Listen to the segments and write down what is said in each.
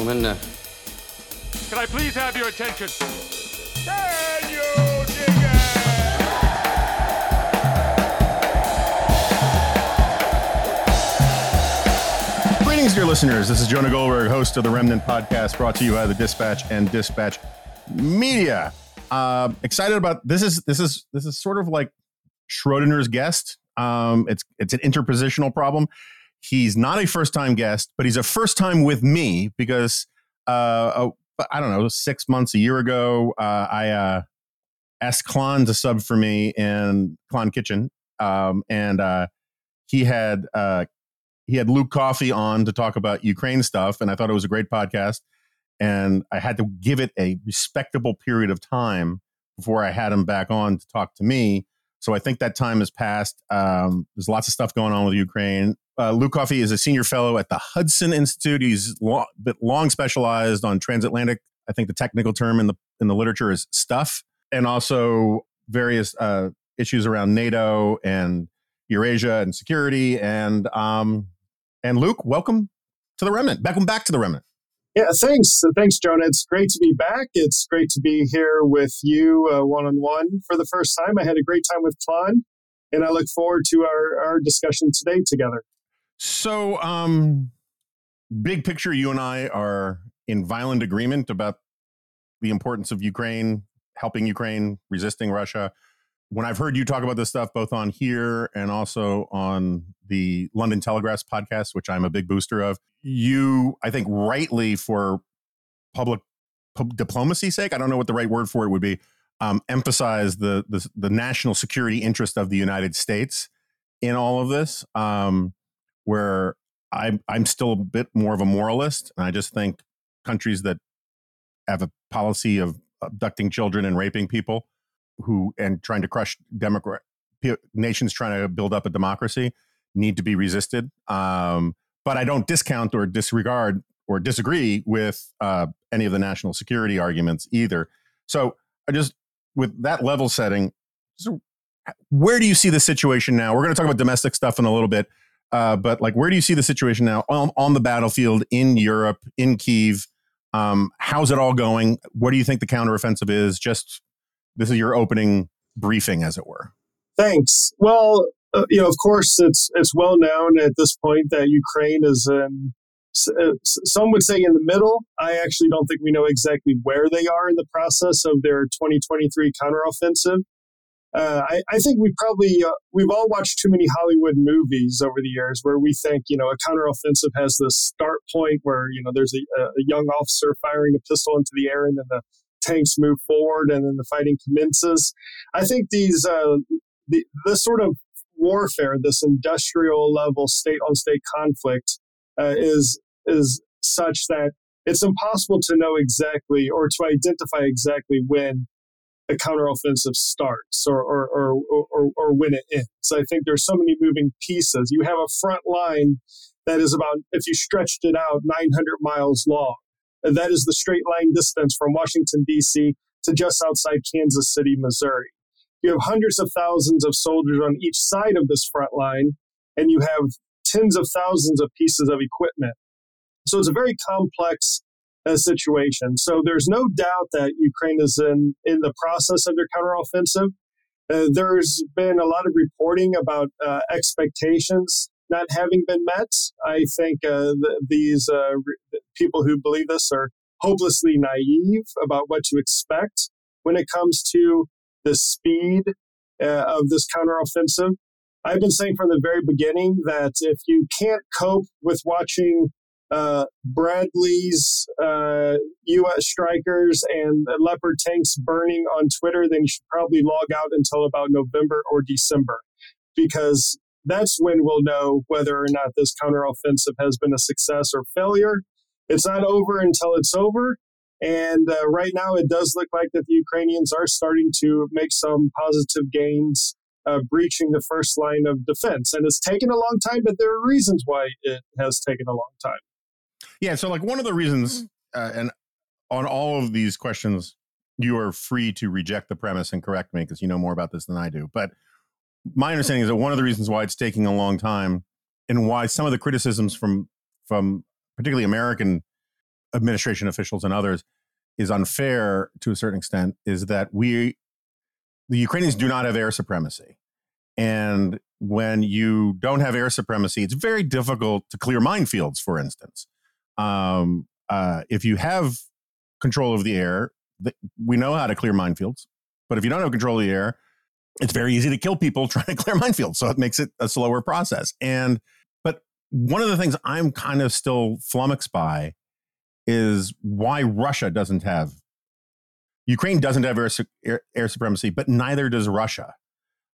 gentlemen, uh, Can I please have your attention? Can you dig it? Greetings, dear listeners. This is Jonah Goldberg, host of the Remnant Podcast, brought to you by the Dispatch and Dispatch Media. Uh, excited about this is this is this is sort of like Schrodinger's guest. Um, it's it's an interpositional problem. He's not a first time guest, but he's a first time with me because uh, uh, I don't know, six months, a year ago, uh, I uh, asked Klon to sub for me in Klon Kitchen, um, and uh, he had uh, he had Luke Coffey on to talk about Ukraine stuff, and I thought it was a great podcast. And I had to give it a respectable period of time before I had him back on to talk to me. So I think that time has passed. Um, there's lots of stuff going on with Ukraine. Uh, Luke Coffey is a senior fellow at the Hudson Institute. He's long, long specialized on transatlantic. I think the technical term in the in the literature is stuff, and also various uh, issues around NATO and Eurasia and security. And um, and Luke, welcome to the Remnant. Welcome back to the Remnant. Yeah, thanks. Thanks, Jonah. It's great to be back. It's great to be here with you one on one for the first time. I had a great time with Klon, and I look forward to our, our discussion today together. So, um, big picture, you and I are in violent agreement about the importance of Ukraine, helping Ukraine, resisting Russia. When I've heard you talk about this stuff, both on here and also on the London Telegraph's podcast, which I'm a big booster of, you, I think, rightly for public pub- diplomacy sake, I don't know what the right word for it would be, um, emphasize the, the the national security interest of the United States in all of this. Um, where I'm I'm still a bit more of a moralist, and I just think countries that have a policy of abducting children and raping people who and trying to crush democrat nations trying to build up a democracy need to be resisted. Um, but I don't discount or disregard or disagree with uh, any of the national security arguments either. So I just with that level setting, so where do you see the situation now? We're going to talk about domestic stuff in a little bit. Uh, but like, where do you see the situation now on, on the battlefield in Europe, in Kiev? Um, how's it all going? What do you think the counteroffensive is? Just this is your opening briefing, as it were. Thanks. Well, uh, you know, of course, it's it's well known at this point that Ukraine is in. Uh, some would say in the middle. I actually don't think we know exactly where they are in the process of their 2023 counteroffensive. Uh, I, I, think we probably uh, we've all watched too many Hollywood movies over the years where we think you know a counteroffensive has this start point where you know there's a, a, young officer firing a pistol into the air and then the tanks move forward and then the fighting commences. I think these uh, the, this sort of warfare, this industrial level state on state conflict, uh, is is such that it's impossible to know exactly or to identify exactly when the counteroffensive starts or, or, or, or, or when it ends. I think there's so many moving pieces. You have a front line that is about, if you stretched it out, 900 miles long. And that is the straight line distance from Washington, D.C. to just outside Kansas City, Missouri. You have hundreds of thousands of soldiers on each side of this front line, and you have tens of thousands of pieces of equipment. So it's a very complex uh, situation. So there's no doubt that Ukraine is in, in the process of their counteroffensive. Uh, there's been a lot of reporting about uh, expectations not having been met. I think uh, the, these uh, re- people who believe this are hopelessly naive about what to expect when it comes to the speed uh, of this counteroffensive. I've been saying from the very beginning that if you can't cope with watching uh, Bradley's uh, U.S. Strykers and Leopard tanks burning on Twitter, then you should probably log out until about November or December, because that's when we'll know whether or not this counteroffensive has been a success or failure. It's not over until it's over. And uh, right now, it does look like that the Ukrainians are starting to make some positive gains, uh, breaching the first line of defense. And it's taken a long time, but there are reasons why it has taken a long time. Yeah. So, like, one of the reasons, uh, and on all of these questions, you are free to reject the premise and correct me because you know more about this than I do. But my understanding is that one of the reasons why it's taking a long time and why some of the criticisms from from particularly American administration officials and others is unfair to a certain extent is that we the Ukrainians do not have air supremacy. And when you don't have air supremacy, it's very difficult to clear minefields, for instance. Um, uh, if you have control of the air, we know how to clear minefields. But if you don't have control of the air, it's very easy to kill people trying to clear minefields. So it makes it a slower process. And but one of the things I'm kind of still flummoxed by is why Russia doesn't have Ukraine doesn't have air, air, air supremacy, but neither does Russia.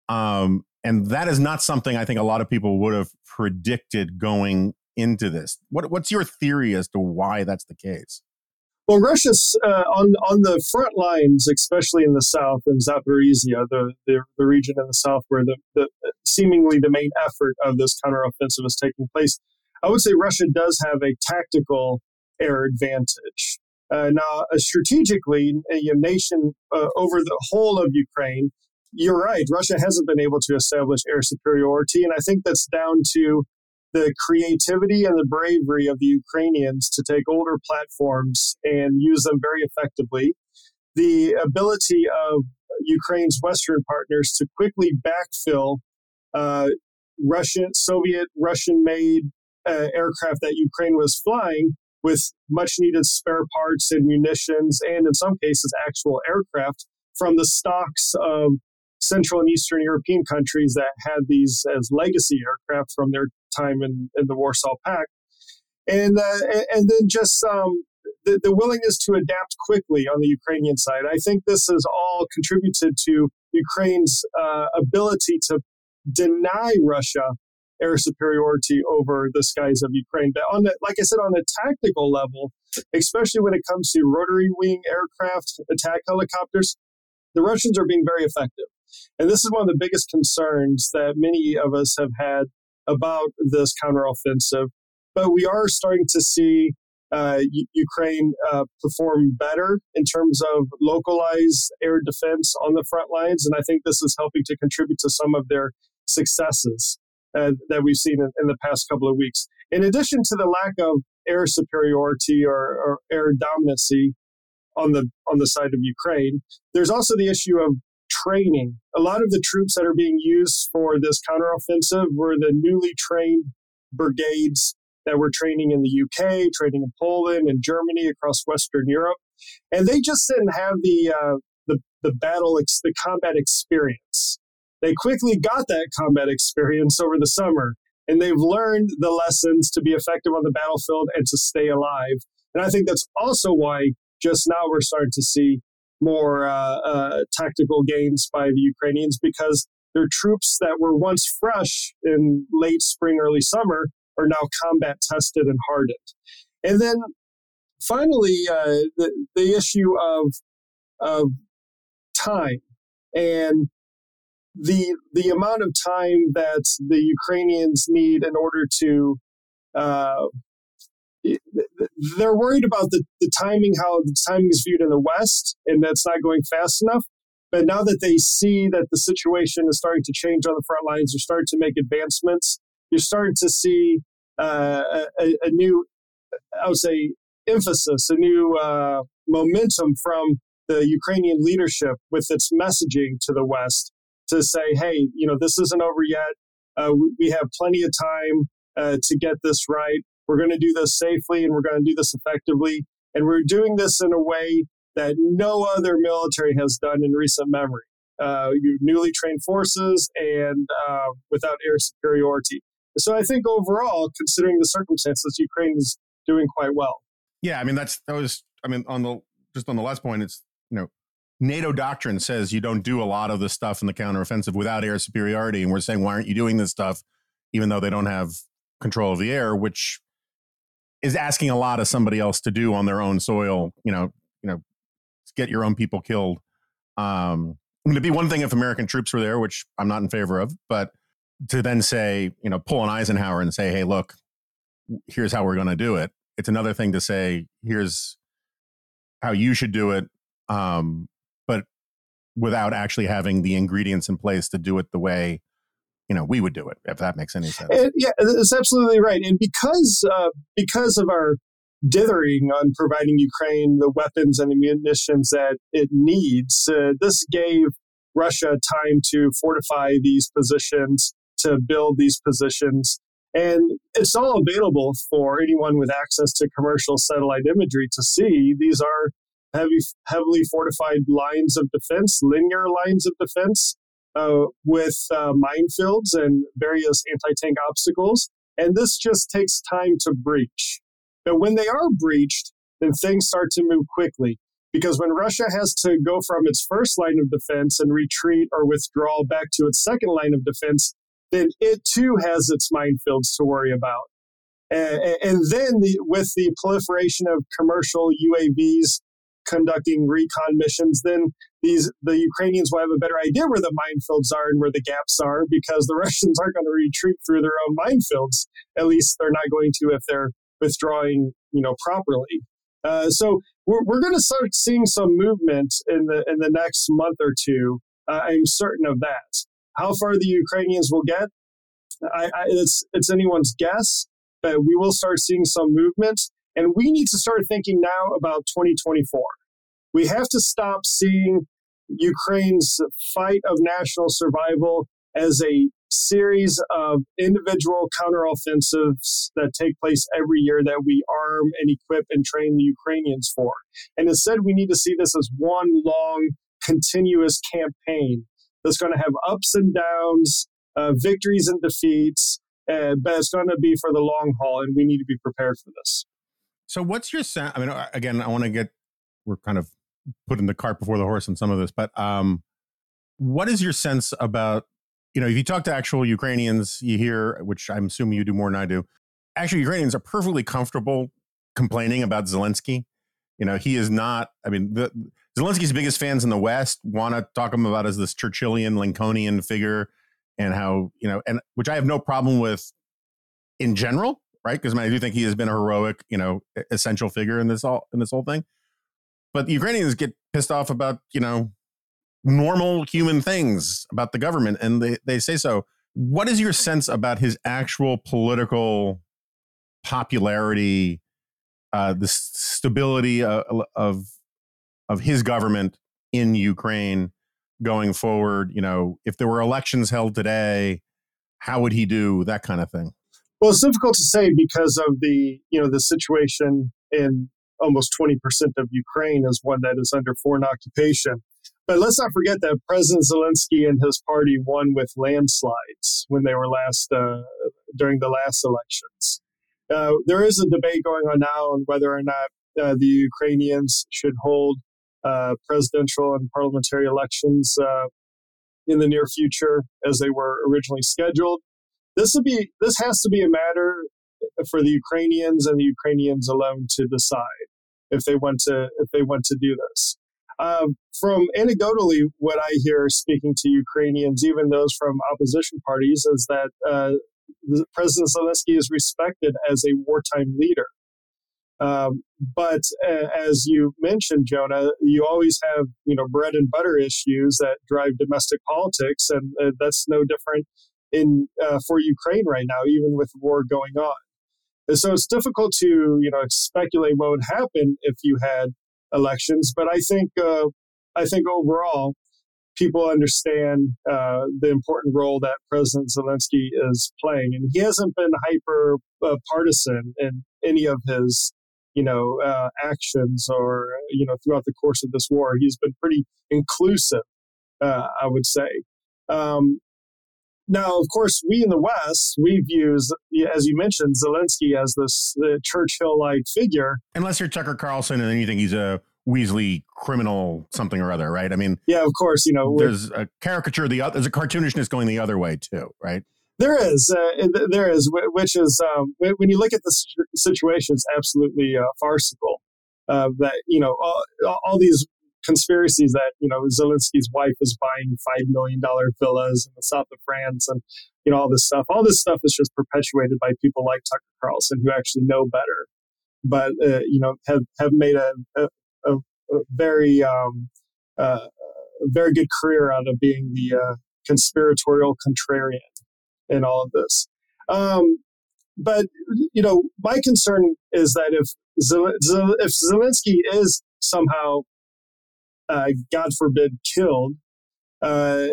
Um, and that is not something I think a lot of people would have predicted going into this. What, what's your theory as to why that's the case? Well, Russia's uh, on on the front lines, especially in the south in Zaporizhia, the, the, the region in the south where the, the seemingly the main effort of this counteroffensive is taking place. I would say Russia does have a tactical air advantage. Uh, now, uh, strategically, a nation uh, over the whole of Ukraine, you're right. Russia hasn't been able to establish air superiority, and I think that's down to the creativity and the bravery of the Ukrainians to take older platforms and use them very effectively. The ability of Ukraine's Western partners to quickly backfill uh, Russian, Soviet, Russian-made uh, aircraft that Ukraine was flying with much needed spare parts and munitions, and in some cases, actual aircraft from the stocks of Central and Eastern European countries that had these as legacy aircraft from their time in, in the Warsaw Pact, and uh, and then just um, the, the willingness to adapt quickly on the Ukrainian side. I think this has all contributed to Ukraine's uh, ability to deny Russia air superiority over the skies of Ukraine. But on the, like I said, on a tactical level, especially when it comes to rotary wing aircraft, attack helicopters, the Russians are being very effective. And this is one of the biggest concerns that many of us have had about this counteroffensive. But we are starting to see uh, Ukraine uh, perform better in terms of localized air defense on the front lines. And I think this is helping to contribute to some of their successes uh, that we've seen in, in, the past couple of weeks. In addition to the lack of air superiority or, or air dominancy on the on the side of Ukraine, there's also the issue of training. A lot of the troops that are being used for this counteroffensive were the newly trained brigades that were training in the UK, training in Poland and Germany across Western Europe, and they just didn't have the uh, the the battle ex- the combat experience. They quickly got that combat experience over the summer, and they've learned the lessons to be effective on the battlefield and to stay alive. And I think that's also why just now we're starting to see more uh, uh, tactical gains by the Ukrainians because their troops that were once fresh in late spring, early summer are now combat tested and hardened. And then finally, uh, the, the issue of, of time and the the amount of time that the Ukrainians need in order to uh, they're worried about the, the timing, how the timing is viewed in the West, and that's not going fast enough. But now that they see that the situation is starting to change on the front lines, they're starting to make advancements. You're starting to see uh, a, a, new, I would say, emphasis, a new uh, momentum from the Ukrainian leadership with its messaging to the West. to say, hey, you know, this isn't over yet. Uh, we have plenty of time uh, to get this right. We're going to do this safely and we're going to do this effectively. And we're doing this in a way that no other military has done in recent memory. Uh, you newly trained forces and uh, without air superiority. So I think overall, considering the circumstances, Ukraine is doing quite well. Yeah, I mean that's that was I mean on the just on the last point, it's you know NATO doctrine says you don't do a lot of the stuff in the counteroffensive without air superiority, and we're saying why aren't you doing this stuff, even though they don't have control of the air, which is asking a lot of somebody else to do on their own soil. You know, you know, get your own people killed. Um, I mean, it'd be one thing if American troops were there, which I'm not in favor of, but to then say, you know, pull an Eisenhower and say, hey, look, here's how we're going to do it. It's another thing to say, here's how you should do it, um, but without actually having the ingredients in place to do it the way you know we would do it if that makes any sense. And, yeah, that's absolutely right. And because uh, because of our dithering on providing Ukraine the weapons and the munitions that it needs, uh, this gave Russia time to fortify these positions, to build these positions. And it's all available for anyone with access to commercial satellite imagery to see. These are heavy, heavily fortified lines of defense, linear lines of defense uh, with uh, minefields and various anti tank obstacles. And this just takes time to breach. But when they are breached, then things start to move quickly. Because when Russia has to go from its first line of defense and retreat or withdraw back to its second line of defense, then it too has its minefields to worry about. And, and then the, with the proliferation of commercial UAVs conducting recon missions, then these the Ukrainians will have a better idea where the minefields are and where the gaps are because the Russians aren't going to retreat through their own minefields. At least they're not going to if they're withdrawing, you know, properly. Uh, so we're, we're going to start seeing some movement in the in the next month or two. Uh, I'm certain of that. How far the Ukrainians will get, I, I, it's it's anyone's guess. But we will start seeing some movement, and we need to start thinking now about 2024. We have to stop seeing Ukraine's fight of national survival as a series of individual counteroffensives that take place every year that we arm and equip and train the Ukrainians for. And instead, we need to see this as one long, continuous campaign that's going to have ups and downs, uh, victories and defeats, uh, but it's going to be for the long haul, and we need to be prepared for this. So, what's your sense? I mean, again, I want to get we're kind of putting the cart before the horse on some of this, but um, what is your sense about you know, if you talk to actual Ukrainians, you hear, which I'm assuming you do more than I do, actual Ukrainians are perfectly comfortable complaining about Zelensky. You know, he is not, I mean, the, Zelensky's biggest fans in the West want to talk him about as this Churchillian, Lincolnian figure and how, you know, and which I have no problem with in general, right? Because I, mean, I do think he has been a heroic, you know, essential figure in this all in this whole thing. But the Ukrainians get pissed off about, you know, normal human things about the government, and they, they say so. What is your sense about his actual political popularity, uh, the stability of, of of his government in Ukraine going forward? You know, if there were elections held today, how would he do? That kind of thing. Well, it's difficult to say because of the you know the situation in almost 20% of Ukraine is one that is under foreign occupation. But let's not forget that President Zelensky and his party won with landslides when they were last uh, during the last elections. Uh, there is a debate going on now on whether or not uh, the Ukrainians should hold uh, presidential and parliamentary elections uh, in the near future as they were originally scheduled. This would be this has to be a matter for the Ukrainians and the Ukrainians alone to decide if they want to if they want to do this. Um, from anecdotally, what I hear speaking to Ukrainians, even those from opposition parties, is that uh, President Zelensky is respected as a wartime leader. Um, but uh, as you mentioned, Jonah, you always have you know bread and butter issues that drive domestic politics, and uh, that's no different in uh, for Ukraine right now, even with war going on. So it's difficult to you know speculate what would happen if you had elections. But I think uh, I think overall, people understand uh, the important role that President Zelensky is playing, and he hasn't been hyper uh, partisan in any of his you know uh, actions or you know throughout the course of this war. He's been pretty inclusive, uh, I would say. Um, now, of course, we in the West, we view, as you mentioned, Zelensky as this Churchill-like figure. Unless you're Tucker Carlson and then you think he's a Weasley criminal something or other, right? I mean, yeah, of course, you know, there's a caricature. The there's a cartoonishness going the other way too, right? There is, uh, there is, which is um, when you look at the situation, it's absolutely uh, farcical. Uh, that you know, all, all these conspiracies that you know Zelensky's wife is buying five million dollar villas in the south of France, and you know all this stuff. All this stuff is just perpetuated by people like Tucker Carlson who actually know better, but uh, you know have have made a, a, a, a very um, uh, very good career out of being the uh, conspiratorial contrarian in all of this. Um, but you know, my concern is that if if Zelensky is somehow, uh, God forbid, killed, uh,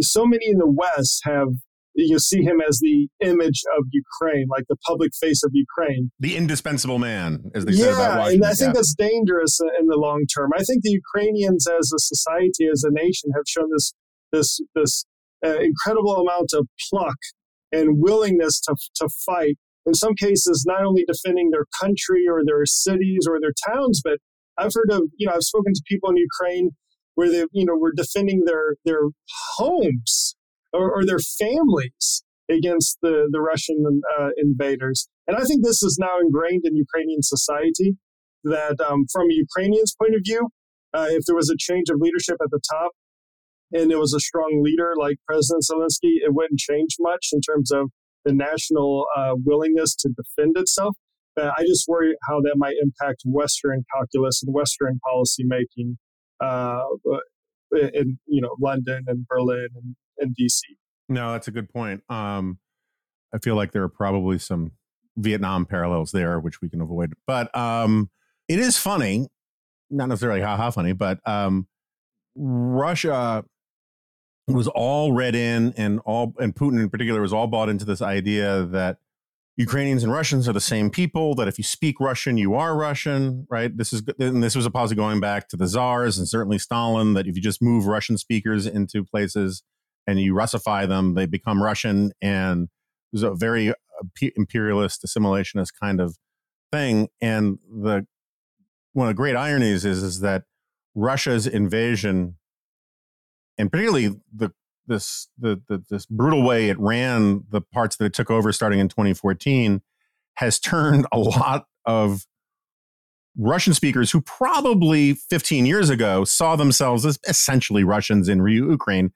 so many in the West have you see him as the image of Ukraine, like the public face of Ukraine, the indispensable man, as they yeah, say about Washington. and I think yeah. that's dangerous in the long term. I think the Ukrainians, as a society, as a nation, have shown this this this uh, incredible amount of pluck and willingness to to fight. In some cases, not only defending their country or their cities or their towns, but I've heard of you know I've spoken to people in Ukraine where they you know were defending their their homes or, or their families against the, the Russian uh, invaders. And I think this is now ingrained in Ukrainian society that, um, from a Ukrainian's point of view, uh, if there was a change of leadership at the top and it was a strong leader like President Zelensky, it wouldn't change much in terms of the national uh, willingness to defend itself. But I just worry how that might impact Western calculus and Western policy making uh, in you know London and Berlin and in DC. No, that's a good point. Um, I feel like there are probably some Vietnam parallels there, which we can avoid. But um, it is funny, not necessarily ha ha funny, but um, Russia was all read in, and all and Putin in particular was all bought into this idea that Ukrainians and Russians are the same people. That if you speak Russian, you are Russian, right? This is and this was a policy going back to the czars and certainly Stalin. That if you just move Russian speakers into places, and you Russify them, they become Russian. And there's a very uh, imperialist assimilationist kind of thing. And the one of the great ironies is is that Russia's invasion, and particularly the this the, the this brutal way it ran the parts that it took over starting in 2014, has turned a lot of Russian speakers who probably 15 years ago saw themselves as essentially Russians in Ukraine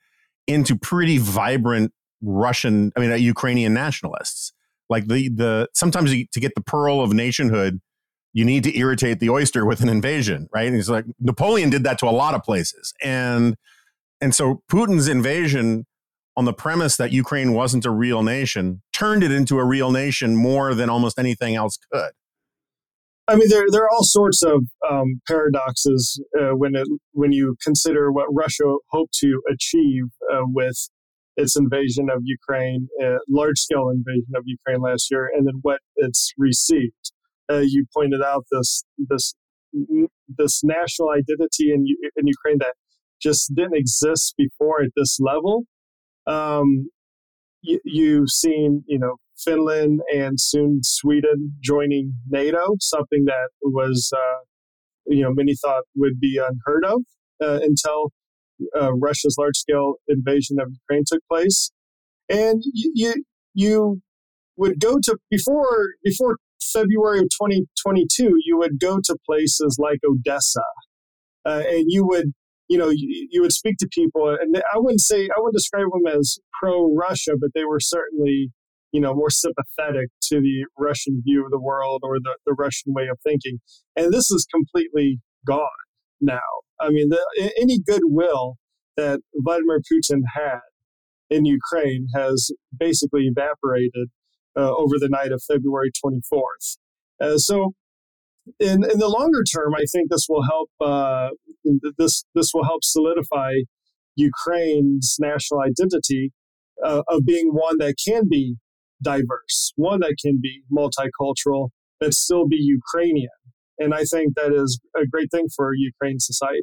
into pretty vibrant Russian, I mean, uh, Ukrainian nationalists. Like the the sometimes you, to get the pearl of nationhood, you need to irritate the oyster with an invasion, right? And he's like Napoleon did that to a lot of places, and and so Putin's invasion on the premise that Ukraine wasn't a real nation turned it into a real nation more than almost anything else could. I mean, there there are all sorts of um, paradoxes uh, when it when you consider what Russia hoped to achieve uh, with its invasion of Ukraine, uh, large scale invasion of Ukraine last year, and then what it's received. Uh, you pointed out this this this national identity in in Ukraine that just didn't exist before at this level. Um, you, you've seen, you know, Finland and soon Sweden joining NATO, something that was, uh, you know, many thought would be unheard of uh, until uh, Russia's large scale invasion of Ukraine took place. And you, you, you would go to before before February of 2022, you would go to places like Odessa, uh, and you would you know you, you, would speak to people, and I wouldn't say I wouldn't describe them as pro Russia, but they were certainly you know, more sympathetic to the Russian view of the world or the, the Russian way of thinking. And this is completely gone now. I mean, the, any goodwill that Vladimir Putin had in Ukraine has basically evaporated uh, over the night of February 24th. Uh, so, in, in the longer term, I think this will help. Uh, this this will help solidify Ukraine's national identity uh, of being one that can be diverse, one that can be multicultural, but still be Ukrainian. And I think that is a great thing for Ukraine society.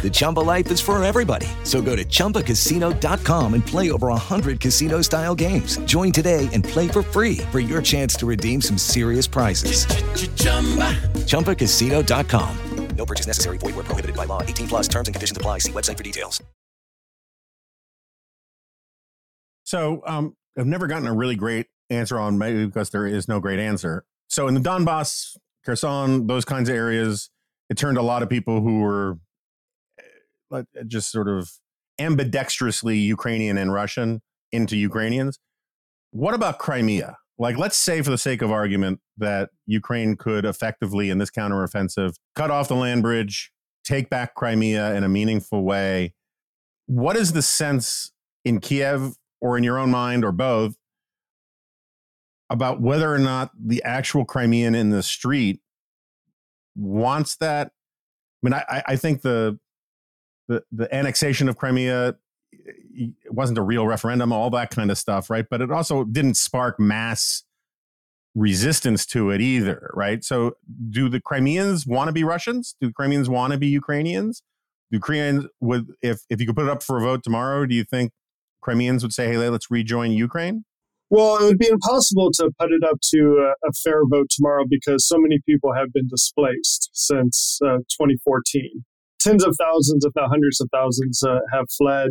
The Chumba life is for everybody. So go to ChumbaCasino.com and play over 100 casino-style games. Join today and play for free for your chance to redeem some serious prizes. ChumbaCasino.com. No purchase necessary. Void were prohibited by law. 18 plus terms and conditions apply. See website for details. So um, I've never gotten a really great answer on maybe because there is no great answer. So in the Donbass, Kherson, those kinds of areas, it turned a lot of people who were Uh, just sort of ambidextrously Ukrainian and Russian into Ukrainians. What about Crimea? Like, let's say, for the sake of argument, that Ukraine could effectively, in this counteroffensive, cut off the land bridge, take back Crimea in a meaningful way. What is the sense in Kiev or in your own mind or both about whether or not the actual Crimean in the street wants that? I mean, I, I think the, the the annexation of Crimea wasn't a real referendum, all that kind of stuff, right? But it also didn't spark mass resistance to it either, right? So, do the Crimeans want to be Russians? Do the Crimeans want to be Ukrainians? Do would if if you could put it up for a vote tomorrow? Do you think Crimeans would say, "Hey, let's rejoin Ukraine"? Well, it would be impossible to put it up to a, a fair vote tomorrow because so many people have been displaced since uh, 2014. Tens of thousands, if not hundreds of thousands, uh, have fled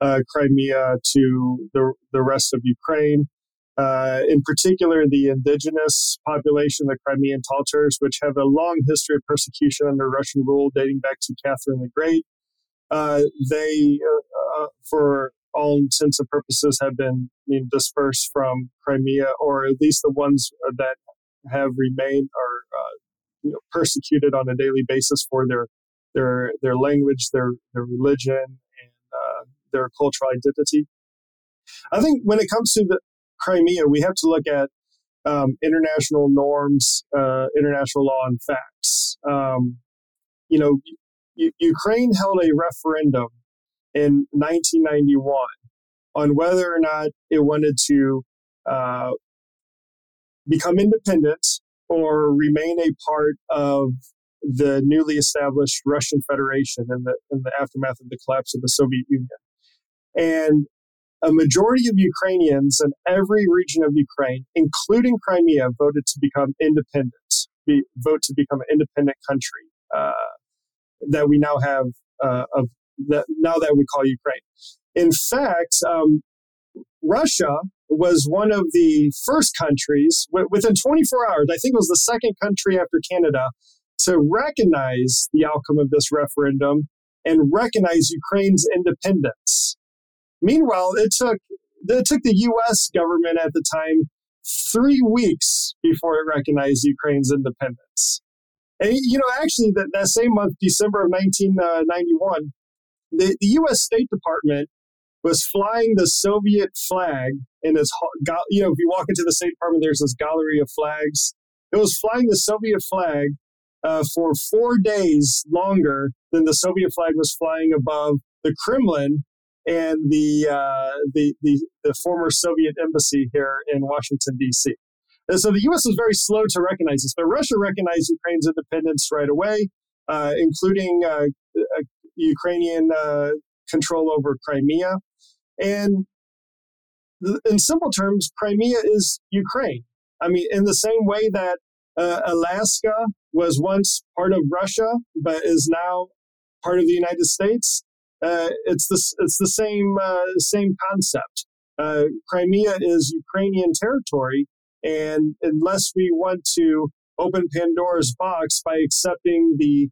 uh, Crimea to the, the rest of Ukraine. Uh, in particular, the indigenous population, the Crimean Tatars, which have a long history of persecution under Russian rule dating back to Catherine the Great. Uh, they, uh, uh, for all intents and purposes, have been you know, dispersed from Crimea, or at least the ones that have remained are you know, persecuted on a daily basis for their their their language, their their religion, and uh, their cultural identity. I think when it comes to the Crimea, we have to look at um, international norms, uh, international law, and facts. Um, you know, U- Ukraine held a referendum in 1991 on whether or not it wanted to uh, become independent or remain a part of the newly established Russian Federation in the in the aftermath of the collapse of the Soviet Union. And a majority of Ukrainians in every region of Ukraine, including Crimea, voted to become independent, be, vote to become an independent country uh, that we now have uh, of now that we call Ukraine. In fact, um, Russia was one of the first countries w- within 24 hours. I think it was the second country after Canada to recognize the outcome of this referendum and recognize Ukraine's independence. Meanwhile, it took it took the U.S. government at the time three weeks before it recognized Ukraine's independence. And you know, actually, that, that same month, December of 1991, uh, the, the U.S. State Department was flying the Soviet flag in its, you know, if you walk into the State Department, there's this gallery of flags. It was flying the Soviet flag uh, for four days longer than the Soviet flag was flying above the Kremlin and the, uh, the, the, the former Soviet embassy here in Washington, D.C. And so the U.S. was very slow to recognize this, but Russia recognized Ukraine's independence right away, uh, including uh, uh Ukrainian uh, control over Crimea. And in simple terms, Crimea is Ukraine. I mean, in the same way that uh, Alaska was once part of Russia, but is now part of the United States, uh, it's this it's the same uh, same concept. Uh, Crimea is Ukrainian territory, and unless we want to open Pandora's box by accepting the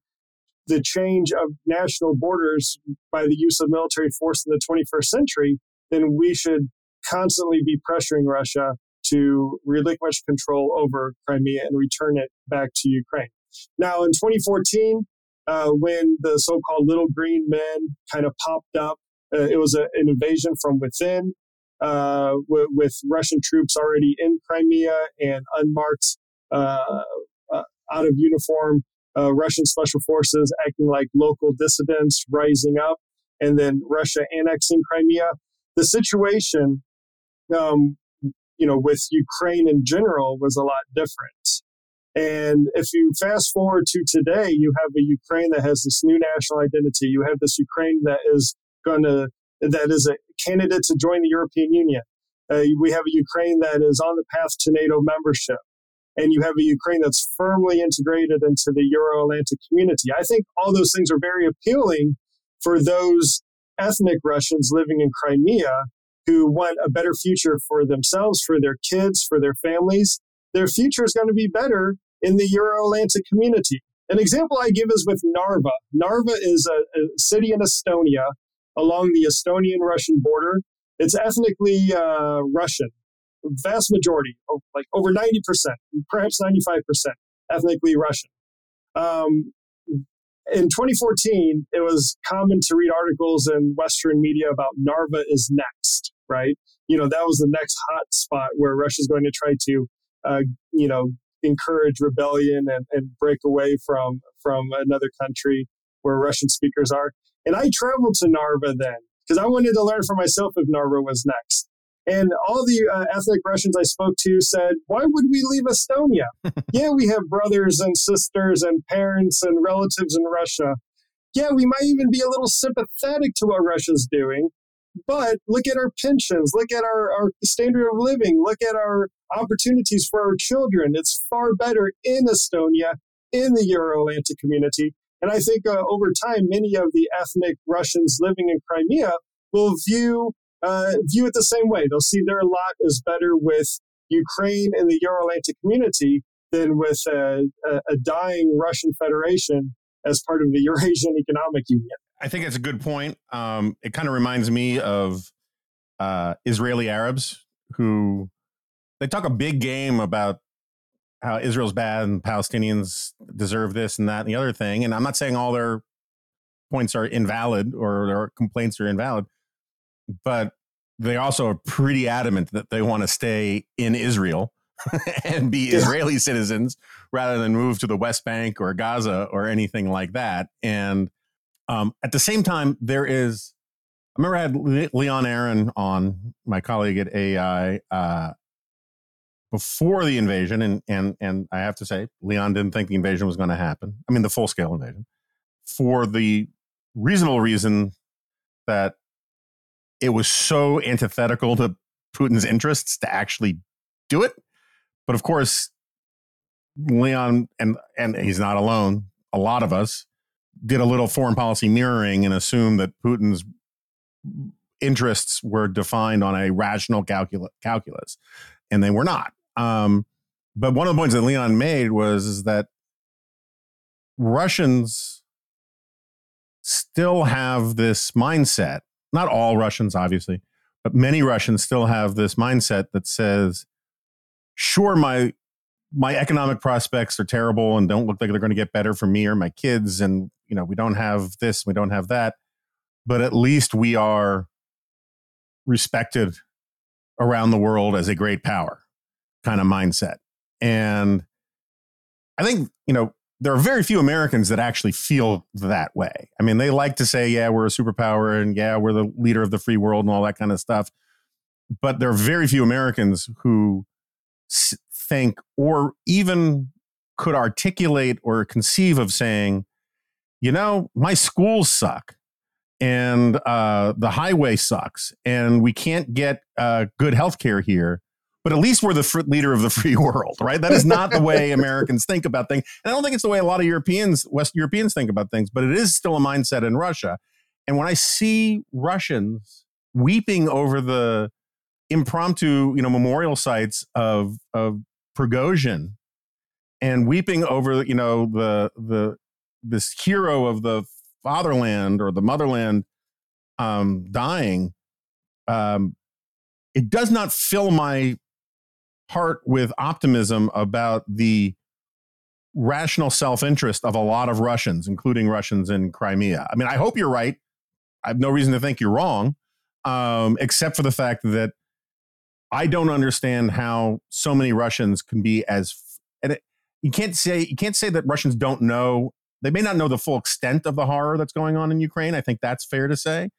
the change of national borders by the use of military force in the 21st century, then we should constantly be pressuring Russia to relinquish control over Crimea and return it back to Ukraine. Now, in 2014, uh, when the so called Little Green Men kind of popped up, uh, it was a, an invasion from within. Uh, with, with, Russian troops already in Crimea and unmarked, uh, uh, out of uniform uh, Russian special forces acting like local dissidents rising up, and then Russia annexing Crimea. The situation, um, you know, with Ukraine in general was a lot different. And if you fast forward to today, you have a Ukraine that has this new national identity. You have this Ukraine that is going to that is a candidate to join the European Union. Uh, we have a Ukraine that is on the path to NATO membership. And you have a Ukraine that's firmly integrated into the Euro Atlantic community. I think all those things are very appealing for those ethnic Russians living in Crimea who want a better future for themselves, for their kids, for their families. Their future is going to be better in the Euro Atlantic community. An example I give is with Narva. Narva is a, a city in Estonia along the Estonian Russian border. It's ethnically uh, Russian, vast majority, like over 90%, perhaps 95% ethnically Russian. Um, in 2014, it was common to read articles in Western media about Narva is next, right? You know, that was the next hot spot where Russia's going to try to, uh, you know, encourage rebellion and, and break away from from another country where Russian speakers are. And I traveled to Narva then because I wanted to learn for myself if Narva was next. And all the uh, ethnic Russians I spoke to said, Why would we leave Estonia? yeah, we have brothers and sisters and parents and relatives in Russia. Yeah, we might even be a little sympathetic to what Russia's doing. But look at our pensions, look at our, our standard of living, look at our opportunities for our children. It's far better in Estonia, in the Euro Atlantic community. And I think uh, over time, many of the ethnic Russians living in Crimea will view uh, view it the same way. They'll see their lot is better with Ukraine and the Euro Atlantic community than with a, a, a, dying Russian Federation as part of the Eurasian Economic Union. I think it's a good point. Um, it kind of reminds me of uh, Israeli Arabs who they talk a big game about how Israel's bad and Palestinians deserve this and that and the other thing. And I'm not saying all their points are invalid or their complaints are invalid, but they also are pretty adamant that they want to stay in Israel and be yeah. Israeli citizens rather than move to the West Bank or Gaza or anything like that. And um, at the same time, there is, I remember I had Leon Aron on, my colleague at AI, uh, before the invasion, and and and I have to say, Leon didn't think the invasion was going to happen. I mean, the full scale invasion, for the reasonable reason that it was so antithetical to Putin's interests to actually do it. But of course, Leon and and he's not alone. A lot of us did a little foreign policy mirroring and assumed that Putin's interests were defined on a rational calcul- calculus, and they were not. Um, but one of the points that Leon made was that Russians still have this mindset not all Russians, obviously, but many Russians still have this mindset that says, sure, my my economic prospects are terrible and don't look like they're going to get better for me or my kids and you know we don't have this we don't have that but at least we are respected around the world as a great power kind of mindset and i think you know there are very few Americans that actually feel that way. I mean, they like to say, yeah, we're a superpower and yeah, we're the leader of the free world and all that kind of stuff. But there are very few Americans who think or even could articulate or conceive of saying, you know, my schools suck and uh, the highway sucks and we can't get uh, good health care here but at least we're the fr- leader of the free world, right? That is not the way Americans think about things. And I don't think it's the way a lot of Europeans, West Europeans think about things, but it is still a mindset in Russia. And when I see Russians weeping over the impromptu, you know, memorial sites of of Prigozhin and weeping over, you know, the the this hero of the fatherland or the motherland um, dying, um, it does not fill my heart with optimism about the rational self interest of a lot of Russians, including Russians in Crimea. I mean, I hope you're right. I have no reason to think you're wrong, um, except for the fact that I don't understand how so many Russians can be as and it, you can't say you can't say that Russians don't know. They may not know the full extent of the horror that's going on in Ukraine. I think that's fair to say.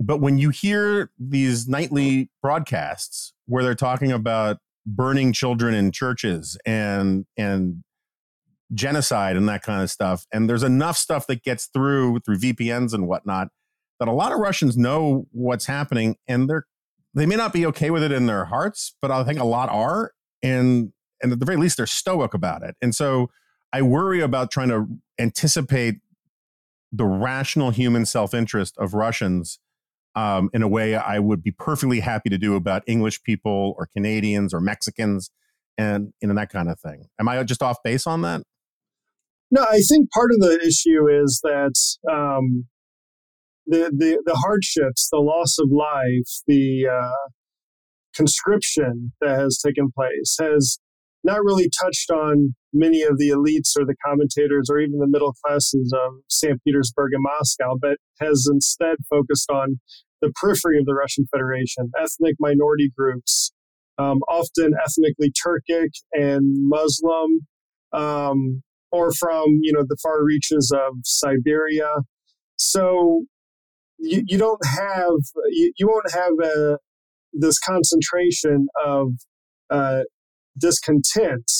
But when you hear these nightly broadcasts where they're talking about burning children in churches and and genocide and that kind of stuff, and there's enough stuff that gets through through VPNs and whatnot that a lot of Russians know what's happening, and they're they may not be okay with it in their hearts, but I think a lot are, and and at the very least they're stoic about it. And so I worry about trying to anticipate the rational human self interest of Russians um, in a way I would be perfectly happy to do about English people or Canadians or Mexicans and you know that kind of thing. Am I just off base on that? No, I think part of the issue is that um, the, the the hardships, the loss of life, the uh, conscription that has taken place has not really touched on many of the elites or the commentators or even the middle classes of St. Petersburg and Moscow, but has instead focused on the periphery of the Russian Federation, ethnic minority groups, um, often ethnically Turkic and Muslim, um, or from you know the far reaches of Siberia. So you, you don't have you, you won't have a, this concentration of uh, discontent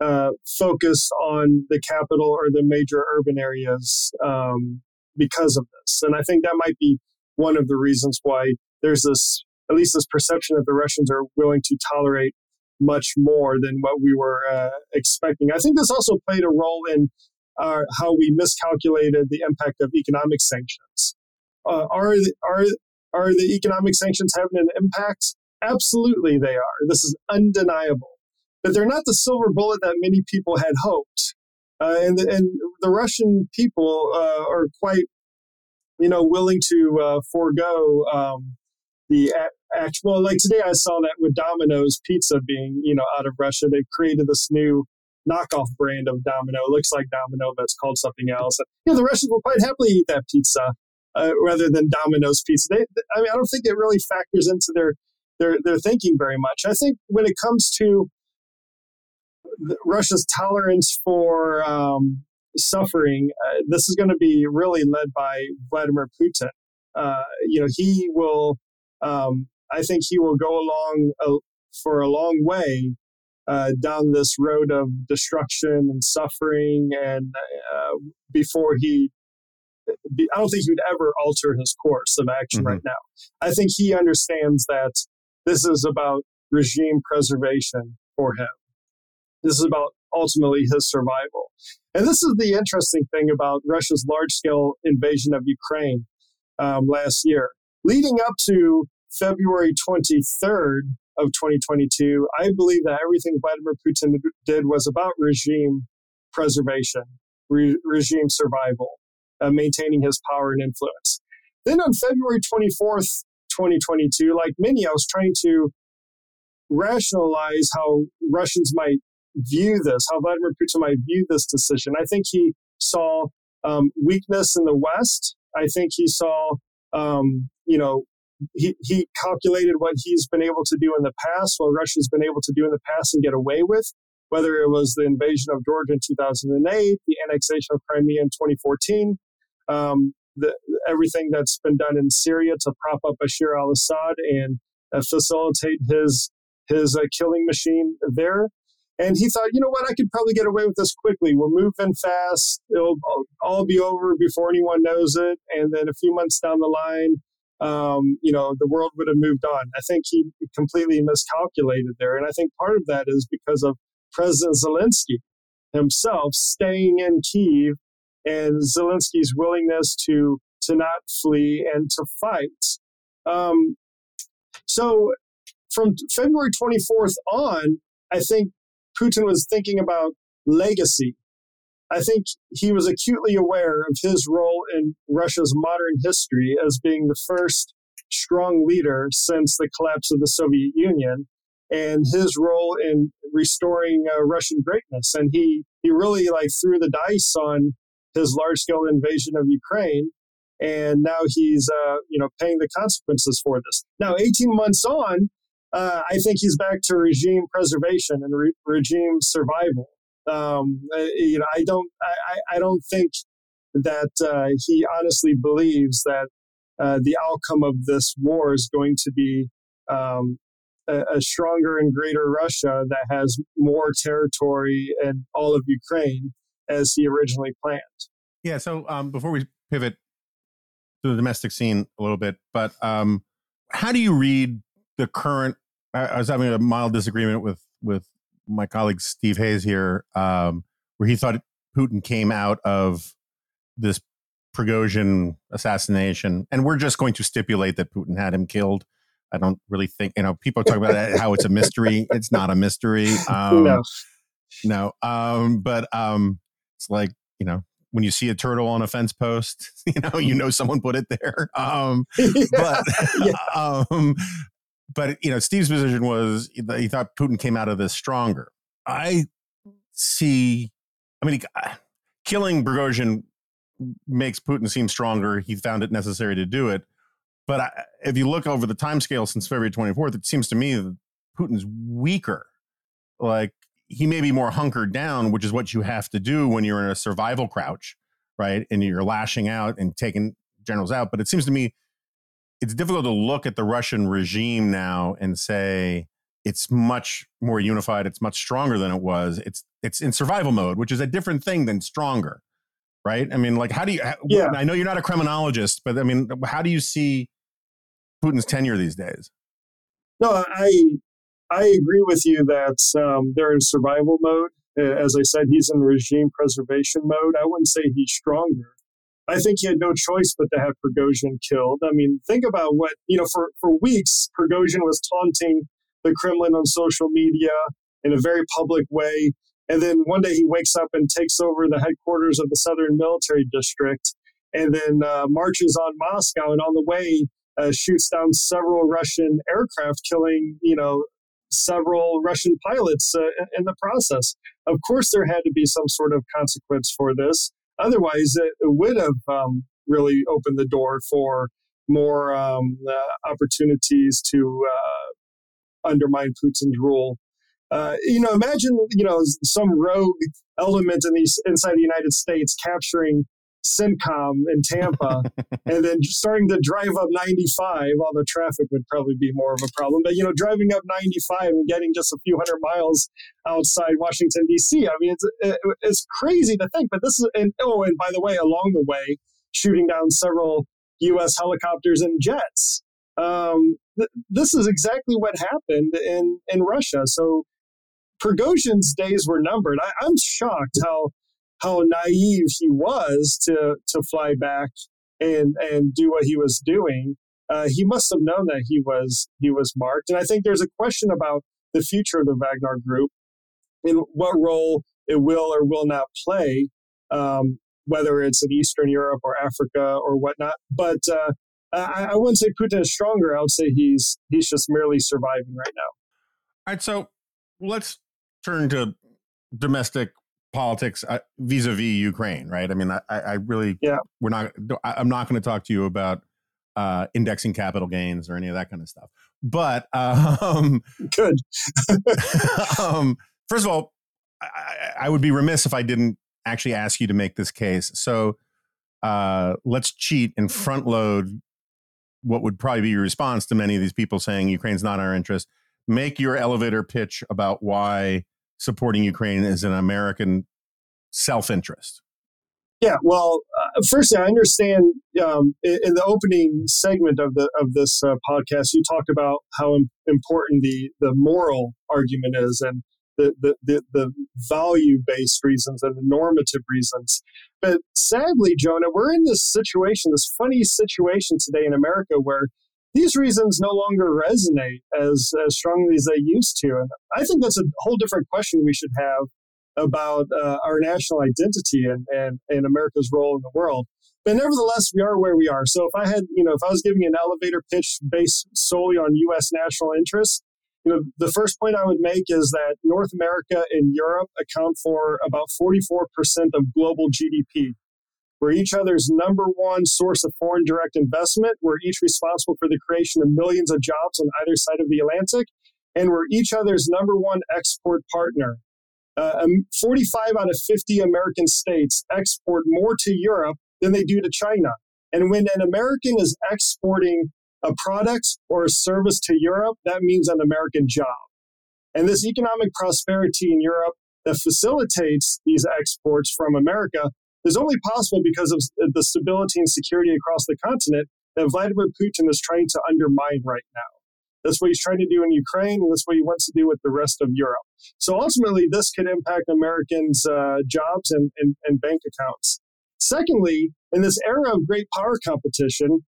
uh, focused on the capital or the major urban areas um, because of this. And I think that might be one of the reasons why there's this, at least this perception that the Russians are willing to tolerate much more than what we were uh, expecting. I think this also played a role in uh, how we miscalculated the impact of economic sanctions. Uh, are are are the economic sanctions having an impact? Absolutely, they are. This is undeniable but they're not the silver bullet that many people had hoped. Uh, and, the, and the Russian people uh, are quite, you know, willing to uh, forego um, the actual. Like today, I saw that with Domino's Pizza being, you know, out of Russia, they've created this new knockoff brand of Domino. It looks like Domino, but it's called something else. And, you know, the Russians will quite happily eat that pizza uh, rather than Domino's Pizza. They, I mean, I don't think it really factors into their their their thinking very much. I think when it comes to Russia's tolerance for um, suffering, uh, this is going to be really led by Vladimir Putin. Uh, you know, he will, um, I think he will go along a, for a long way uh, down this road of destruction and suffering. And uh, before he, I don't think he would ever alter his course of action mm-hmm. right now. I think he understands that this is about regime preservation for him. This is about ultimately his survival. And this is the interesting thing about Russia's large scale invasion of Ukraine um, last year. Leading up to February 23rd of 2022, I believe that everything Vladimir Putin did was about regime preservation, re- regime survival, uh, maintaining his power and influence. Then on February 24th, 2022, like many, I was trying to rationalize how Russians might view this, how Vladimir Putin might view this decision. I think he saw um, weakness in the West. I think he saw, um, you know, he, he calculated what he's been able to do in the past, what Russia's been able to do in the past and get away with, whether it was the invasion of Georgia in 2008, the annexation of Crimea in 2014, um, the, everything that's been done in Syria to prop up Bashar al Assad and uh, facilitate his his uh, killing machine there. And he thought, you know what, I could probably get away with this quickly. We'll move in fast. It'll all be over before anyone knows it. And then a few months down the line, um, you know, the world would have moved on. I think he completely miscalculated there. And I think part of that is because of President Zelensky himself staying in Kiev and Zelensky's willingness to to not flee and to fight. Um, so from February 24th on, I think Putin was thinking about legacy. I think he was acutely aware of his role in Russia's modern history as being the first strong leader since the collapse of the Soviet Union and his role in restoring uh, Russian greatness. And he, he really like threw the dice on his large scale invasion of Ukraine. And now he's, uh, you know, paying the consequences for this. Now, 18 months on, uh, I think he's back to regime preservation and re- regime survival. Um, uh, you know, I don't, I, I don't think that uh, he honestly believes that uh, the outcome of this war is going to be um, a, a, stronger and greater Russia that has more territory and all of Ukraine as he originally planned. Yeah. So um, before we pivot to the domestic scene a little bit, but um, how do you read the current? I, I was having a mild disagreement with with my colleague Steve Hayes here, um, where he thought Putin came out of this Prigozhin assassination, and we're just going to stipulate that Putin had him killed. I don't really think you know. People talk about how it's a mystery. It's not a mystery. Um, no, no. Um, but um, it's like you know when you see a turtle on a fence post, you know you know someone put it there. Um, but yeah. um, but you know, Steve's position was he thought Putin came out of this stronger. I see. I mean, killing Prigozhin makes Putin seem stronger. He found it necessary to do it. But I, if you look over the time scale since February 24th, it seems to me that Putin's weaker. Like he may be more hunkered down, which is what you have to do when you're in a survival crouch, right? And you're lashing out and taking generals out. But it seems to me it's difficult to look at the Russian regime now and say it's much more unified, it's much stronger than it was. It's it's in survival mode, which is a different thing than stronger, right? I mean, like how do you? Yeah. I know you're not a Kremlinologist, but I mean, how do you see Putin's tenure these days? No, I I agree with you that um, they're in survival mode. As I said, he's in regime preservation mode. I wouldn't say he's stronger. I think he had no choice but to have Prigozhin killed. I mean, think about what, you know, for, for weeks, Prigozhin was taunting the Kremlin on social media in a very public way. And then one day he wakes up and takes over the headquarters of the Southern Military District and then uh, marches on Moscow and on the way uh, shoots down several Russian aircraft, killing, you know, several Russian pilots uh, in the process. Of course, there had to be some sort of consequence for this. Otherwise, it, would have um, really opened the door for more um, uh, opportunities to uh, undermine Putin's rule. Uh, you know, imagine you know some rogue element in these inside the United States capturing CENTCOM in Tampa, and then starting to drive up 95, although traffic would probably be more of a problem. But, you know, driving up 95 and getting just a few hundred miles outside Washington, D.C., I mean, it's, it's crazy to think. But this is, and oh, and by the way, along the way, shooting down several U.S. helicopters and jets. Um, th- this is exactly what happened in, in Russia. So Prigozhin's days were numbered. I, I'm shocked how how naive he was to to fly back and and do what he was doing. Uh, he must have known that he was he was marked, and I think there's a question about the future of the Wagner Group and what role it will or will not play, um, whether it's in Eastern Europe or Africa or whatnot. But uh, I, I, wouldn't say Putin is stronger. I would say he's he's just merely surviving right now. All right, so let's turn to domestic politics uh, vis-a-vis Ukraine, right? I mean, I, I really, yeah, we're not, I'm not going to talk to you about uh, indexing capital gains or any of that kind of stuff. But um, good. um, first of all, I, I, would be remiss if I didn't actually ask you to make this case. So uh, let's cheat and front load what would probably be your response to many of these people saying Ukraine's not our interest. Make your elevator pitch about why supporting Ukraine is an American self interest? Yeah, well, uh, first, I understand um, in, in, the opening segment of the of this uh, podcast, you talked about how Im- important the the moral argument is, and the the the, the value based reasons and the normative reasons. But sadly, Jonah, we're in this situation, this funny situation today in America where these reasons no longer resonate as, as strongly as they used to. And I think that's a whole different question we should have about uh, our national identity and, and, and America's role in the world. But nevertheless, we are where we are. So if I had, you know, if I was giving an elevator pitch based solely on U.S. national interests, you know, the first point I would make is that North America and Europe account for about 44% of global GDP. We're each other's number one source of foreign direct investment. We're each responsible for the creation of millions of jobs on either side of the Atlantic. And we're each other's number one export partner. Uh, um, 45 out of 50 American states export more to Europe than they do to China. And when an American is exporting a product or a service to Europe, that means an American job. And this economic prosperity in Europe that facilitates these exports from America is only possible because of the stability and security across the continent that Vladimir Putin is trying to undermine right now. That's what he's trying to do in Ukraine, and that's what he wants to do with the rest of Europe. So ultimately, this could impact Americans' uh, jobs and, and, and bank accounts. Secondly, in this era of great power competition,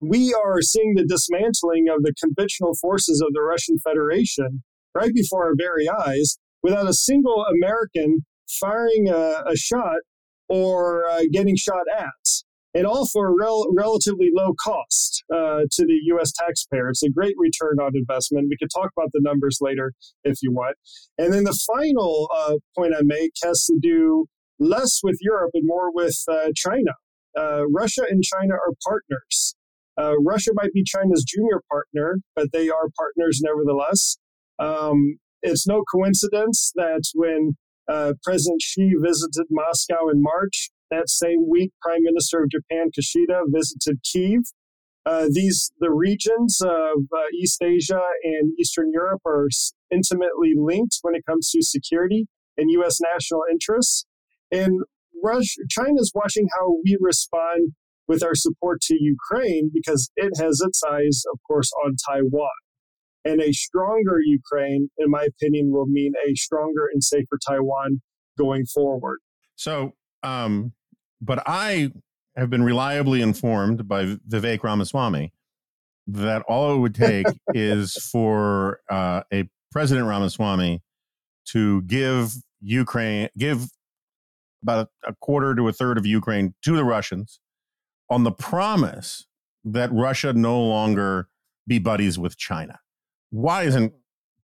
we are seeing the dismantling of the conventional forces of the Russian Federation right before our very eyes without a single American firing a, a shot or uh, getting shot at, and all for a rel- relatively low cost uh, to the U.S. taxpayer. It's a great return on investment. We could talk about the numbers later if you want. And then the final uh, point I make has to do less with Europe and more with uh, China. Uh, Russia and China are partners. Uh, Russia might be China's junior partner, but they are partners nevertheless. Um, it's no coincidence that when uh, President Xi visited Moscow in March. That same week, Prime Minister of Japan Kishida visited Kiev. Uh, these the regions of uh, East Asia and Eastern Europe are intimately linked when it comes to security and U.S. national interests. And Russia, China is watching how we respond with our support to Ukraine because it has its eyes, of course, on Taiwan. And a stronger Ukraine, in my opinion, will mean a stronger and safer Taiwan going forward. So, um, but I have been reliably informed by Vivek Ramaswamy that all it would take is for uh, a President Ramaswamy to give Ukraine, give about a quarter to a third of Ukraine to the Russians on the promise that Russia no longer be buddies with China. Why isn't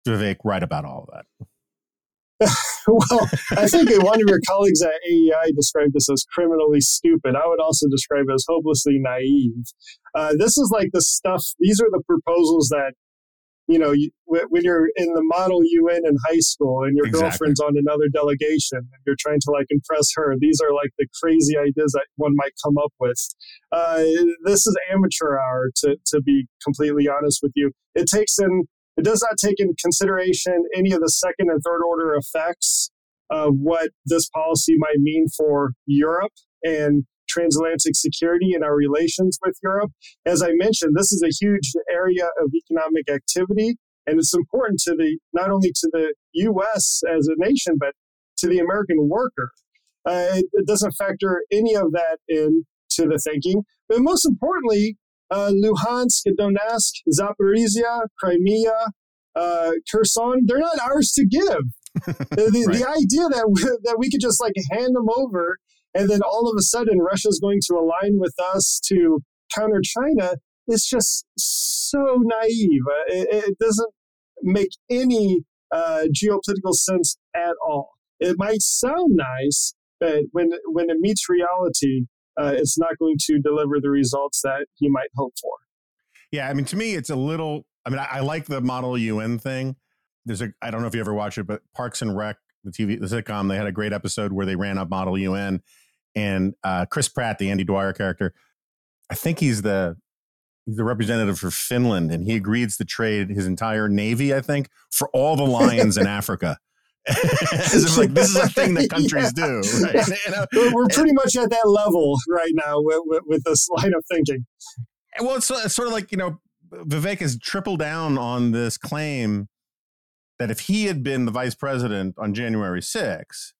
Vivek right about all of that? well, I think one of your colleagues at AEI described this as criminally stupid. I would also describe it as hopelessly naive. Uh, this is like the stuff, these are the proposals that you know, you, when you're in the model UN in high school and your exactly. girlfriend's on another delegation and you're trying to like impress her, these are like the crazy ideas that one might come up with. Uh, this is amateur hour, to, to be completely honest with you. It takes in, it does not take in consideration any of the second and third order effects of what this policy might mean for Europe and transatlantic security and our relations with Europe. As I mentioned, this is a huge area of economic activity, and it's important to the not only to the U.S. as a nation, but to the American worker. Uh, it, it, doesn't factor any of that in to the thinking. But most importantly, uh, Luhansk, Donetsk, Zaporizhia, Crimea, uh, Kherson, they're not ours to give. the, right. the idea that we, that we could just like hand them over and then all of a sudden Russia is going to align with us to counter China It's just so naive. Uh, it, it doesn't make any uh, geopolitical sense at all. It might sound nice, but when when it meets reality, uh, it's not going to deliver the results that you might hope for. Yeah, I mean, to me, it's a little. I mean, I, I like the Model UN thing. There's a. I don't know if you ever watch it, but Parks and Rec, the TV, the sitcom, they had a great episode where they ran up Model UN, and uh, Chris Pratt, the Andy Dwyer character, I think he's the he's the representative for Finland, and he agrees to trade his entire navy, I think, for all the lions in Africa. Like this is a thing that countries yeah. do. Right? You know? We're pretty much at that level right now with, with, with this line of thinking. Well, it's, it's sort of like you know, Vivek has tripled down on this claim that if he had been the vice president on January 6th,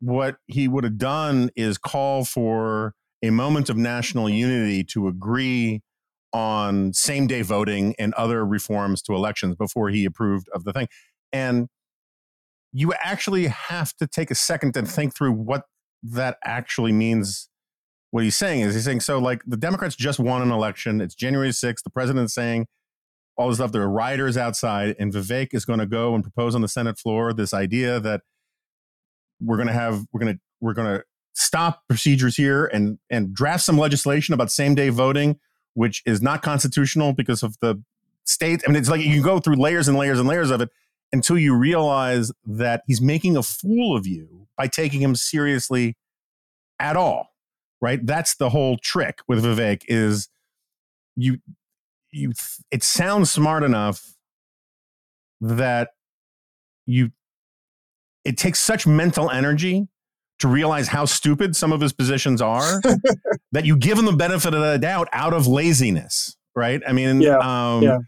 what he would have done is call for a moment of national unity to agree on same day voting and other reforms to elections before he approved of the thing. And you actually have to take a second to think through what that actually means. What he's saying is he's saying, so like the Democrats just won an election. It's January 6th. The president's saying all this stuff. There are rioters outside, and Vivek is going to go and propose on the Senate floor this idea that we're going to have, we're going to, we're going to stop procedures here and and draft some legislation about same day voting, which is not constitutional because of the state. I mean, it's like you go through layers and layers and layers of it until you realize that he's making a fool of you by taking him seriously at all. Right? That's the whole trick with Vivek is you you it sounds smart enough that you it takes such mental energy to realize how stupid some of his positions are that you give him the benefit of the doubt out of laziness right? I mean yeah, um, yeah.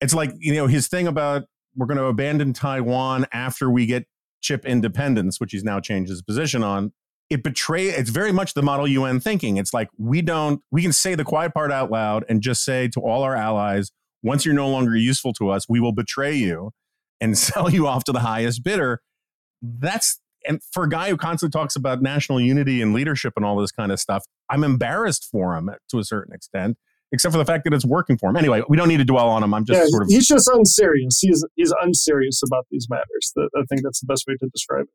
it's like you know his thing about we're going to abandon taiwan after we get chip independence which he's now changed his position on it betray it's very much the model un thinking. It's like we don't we can say the quiet part out loud and just say to all our allies once you're no longer useful to us we will betray you and sell you off to the highest bidder that's and for a guy who constantly talks about national unity and leadership and all this kind of stuff i'm embarrassed for him to a certain extent except for the fact that it's working for him anyway we don't need to dwell on him i'm just Yeah, sort of he's just unserious. He's he's unserious about these matters. I think that's the best way to describe it.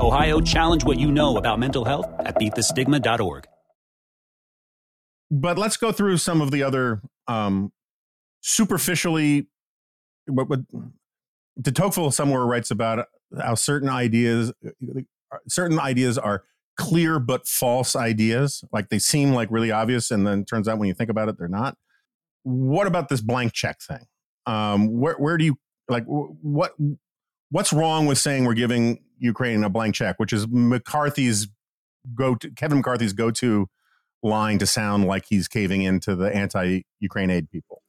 Ohio, challenge what you know about mental health at beatthestigma.org. but let's go through some of the other um, superficially what, what de Tocqueville somewhere writes about how certain ideas certain ideas are clear but false ideas like they seem like really obvious and then turns out when you think about it they're not what about this blank check thing um, where, where do you like wh- what what's wrong with saying we're giving ukraine a blank check which is mccarthy's go to kevin mccarthy's go-to line to sound like he's caving into the anti-Ukraine aid people.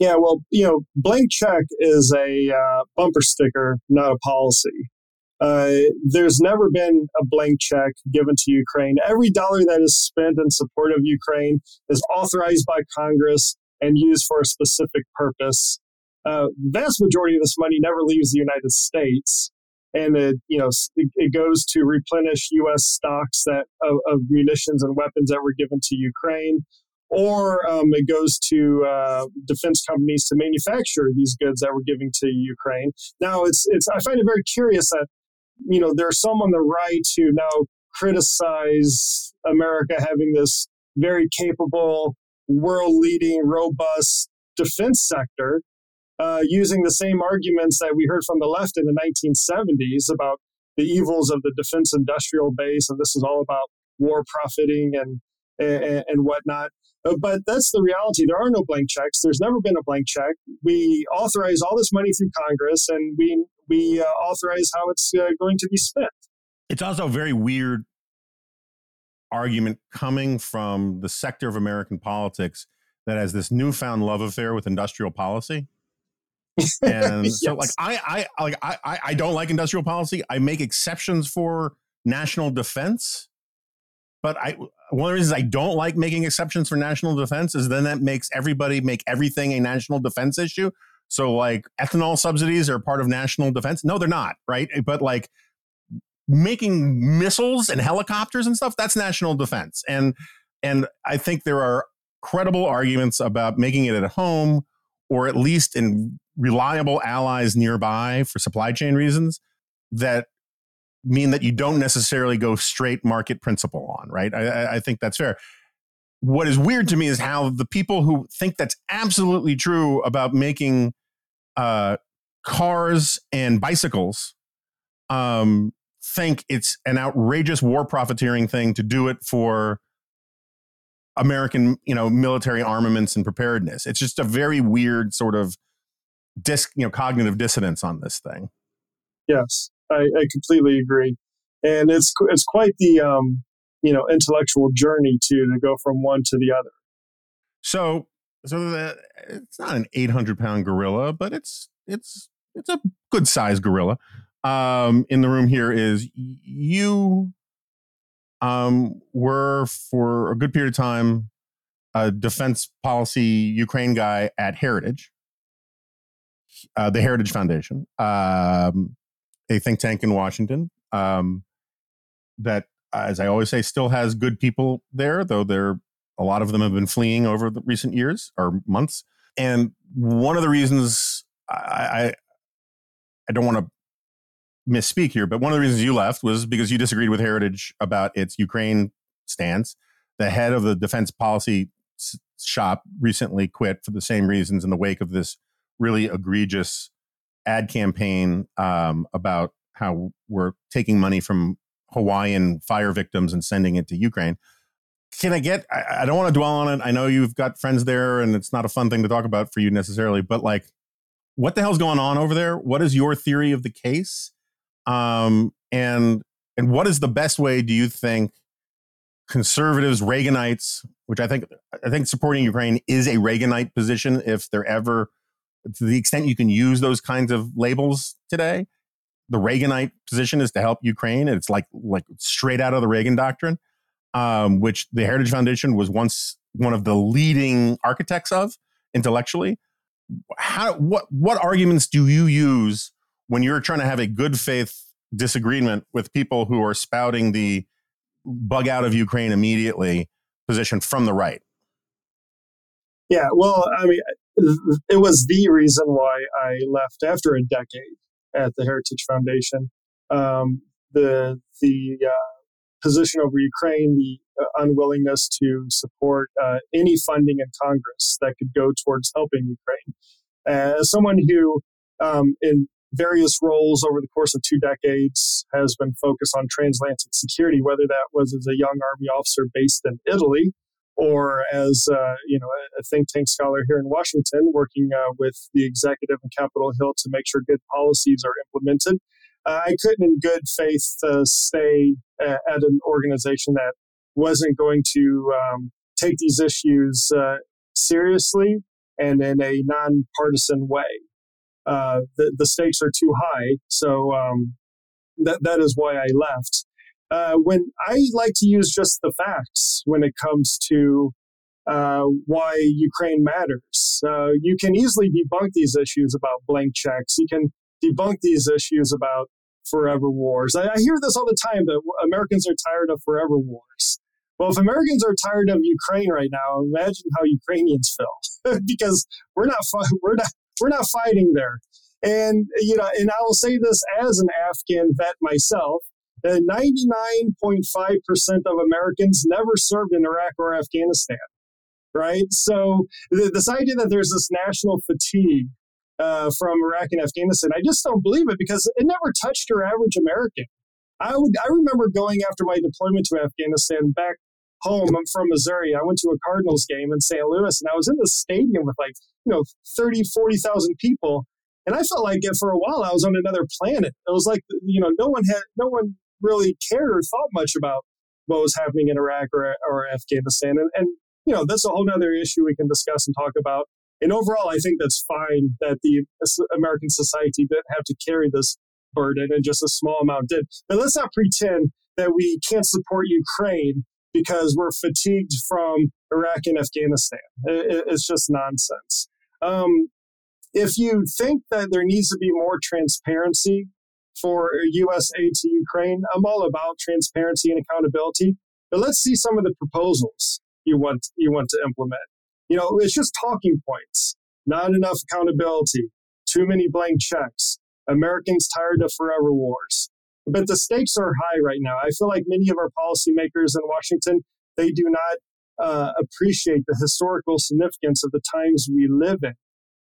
Yeah, well, you know, blank check is a uh, bumper sticker, not a policy. Uh, there's never been a blank check given to Ukraine. Every dollar that is spent in support of Ukraine is authorized by Congress and used for a specific purpose. Uh, vast majority of this money never leaves the United States, and it you know it, goes to replenish U.S. stocks that of, of munitions and weapons that were given to Ukraine, or um, it goes to uh, defense companies to manufacture these goods that were given to Ukraine. Now, it's it's I find it very curious that you know there are some on the right who now criticize America having this very capable, world-leading, robust defense sector, uh, using the same arguments that we heard from the left in the 1970s about the evils of the defense industrial base, and this is all about war profiting and and, and whatnot. Uh, But that's the reality. There are no blank checks. There's never been a blank check. We authorize all this money through Congress, and we we uh, authorize how it's uh, going to be spent. It's also a very weird argument coming from the sector of American politics that has this newfound love affair with industrial policy. And so like I I like I I- I don't like industrial policy. I make exceptions for national defense. But I one of the reasons I don't like making exceptions for national defense is then that makes everybody make everything a national defense issue. So, like, ethanol subsidies are part of national defense. No, they're not, right? Eh, but like making missiles and helicopters and stuff, that's national defense. And and I think there are credible arguments about making it at home or at least in reliable allies nearby for supply chain reasons that mean that you don't necessarily go straight market principle on, right? I, I think that's fair. What is weird to me is how the people who think that's absolutely true about making uh, cars and bicycles um, think it's an outrageous war profiteering thing to do it for American, you know, military armaments and preparedness. It's just a very weird sort of disc, you know, cognitive dissonance on this thing. Yes, I, I completely agree, and it's it's quite the um, you know intellectual journey to to go from one to the other. So, so the, it's not an eight hundred pound gorilla, but it's it's it's a good sized gorilla. Um, in the room here is you. Um, were for a good period of time a defense policy Ukraine guy at Heritage, uh, the Heritage Foundation. Um, a think tank in Washington um, that, as I always say, still has good people there, though there a lot of them have been fleeing over the recent years or months. And one of the reasons I I, I don't want to misspeak here, but one of the reasons you left was because you disagreed with Heritage about its Ukraine stance. The head of the defense policy shop recently quit for the same reasons in the wake of this really egregious ad campaign um, about how we're taking money from Hawaiian fire victims and sending it to Ukraine. Can I get? I, I don't want to dwell on it. I know you've got friends there, and it's not a fun thing to talk about for you necessarily. But like, what the hell's going on over there? What is your theory of the case? Um, and and what is the best way? Do you think conservatives, Reaganites, which I think I think supporting Ukraine is a Reaganite position, if they're ever to the extent you can use those kinds of labels today. The Reaganite position is to help Ukraine. It's like like straight out of the Reagan doctrine, um, which the Heritage Foundation was once one of the leading architects of intellectually. How what what arguments do you use when you're trying to have a good faith disagreement with people who are spouting the bug out of Ukraine immediately position from the right? Yeah, well, I mean, it was the reason why I left after a decade at the Heritage Foundation. Um, the the uh, position over Ukraine, the uh, unwillingness to support uh, any funding in Congress that could go towards helping Ukraine. As someone who, um, in various roles over the course of two decades, has been focused on transatlantic security, whether that was as a young Army officer based in Italy or as uh, you know a think tank scholar here in Washington, working uh, with the executive in Capitol Hill to make sure good policies are implemented. Uh, I couldn't, in good faith, uh, stay at an organization that wasn't going to um, take these issues uh, seriously and in a nonpartisan way. Uh, the, the stakes are too high, so um, that that is why I left. Uh, when I like to use just the facts when it comes to uh, why Ukraine matters. Uh, you can easily debunk these issues about blank checks. You can debunk these issues about forever wars. I, I hear this all the time that Americans are tired of forever wars. Well, if Americans are tired of Ukraine right now, imagine how Ukrainians feel because we're not we're not we're not fighting there. And you know, and I will say this as an Afghan vet myself. 99.5% of Americans never served in Iraq or Afghanistan, right? So this idea that there's this national fatigue uh, from Iraq and Afghanistan, I just don't believe it because it never touched your average American. I would I remember going after my deployment to Afghanistan back home. I'm from Missouri. I went to a Cardinals game in St. Louis and I was in the stadium with like, you know, 30, 40,000 people. And I felt like for a while I was on another planet. It was like, you know, no one had, no one really cared or thought much about what was happening in Iraq or, or Afghanistan. And, and, you know, that's a whole other issue we can discuss and talk about. And overall, I think that's fine that the American society didn't have to carry this burden and just a small amount did. But let's not pretend that we can't support Ukraine because we're fatigued from Iraq and Afghanistan. It's just nonsense. Um, if you think that there needs to be more transparency for U.S. aid to Ukraine, I'm all about transparency and accountability. But let's see some of the proposals you want you want to implement. You know, it's just talking points. Not enough accountability. Too many blank checks. Americans tired of forever wars. But the stakes are high right now. I feel like many of our policymakers in Washington they do not uh, appreciate the historical significance of the times we live in,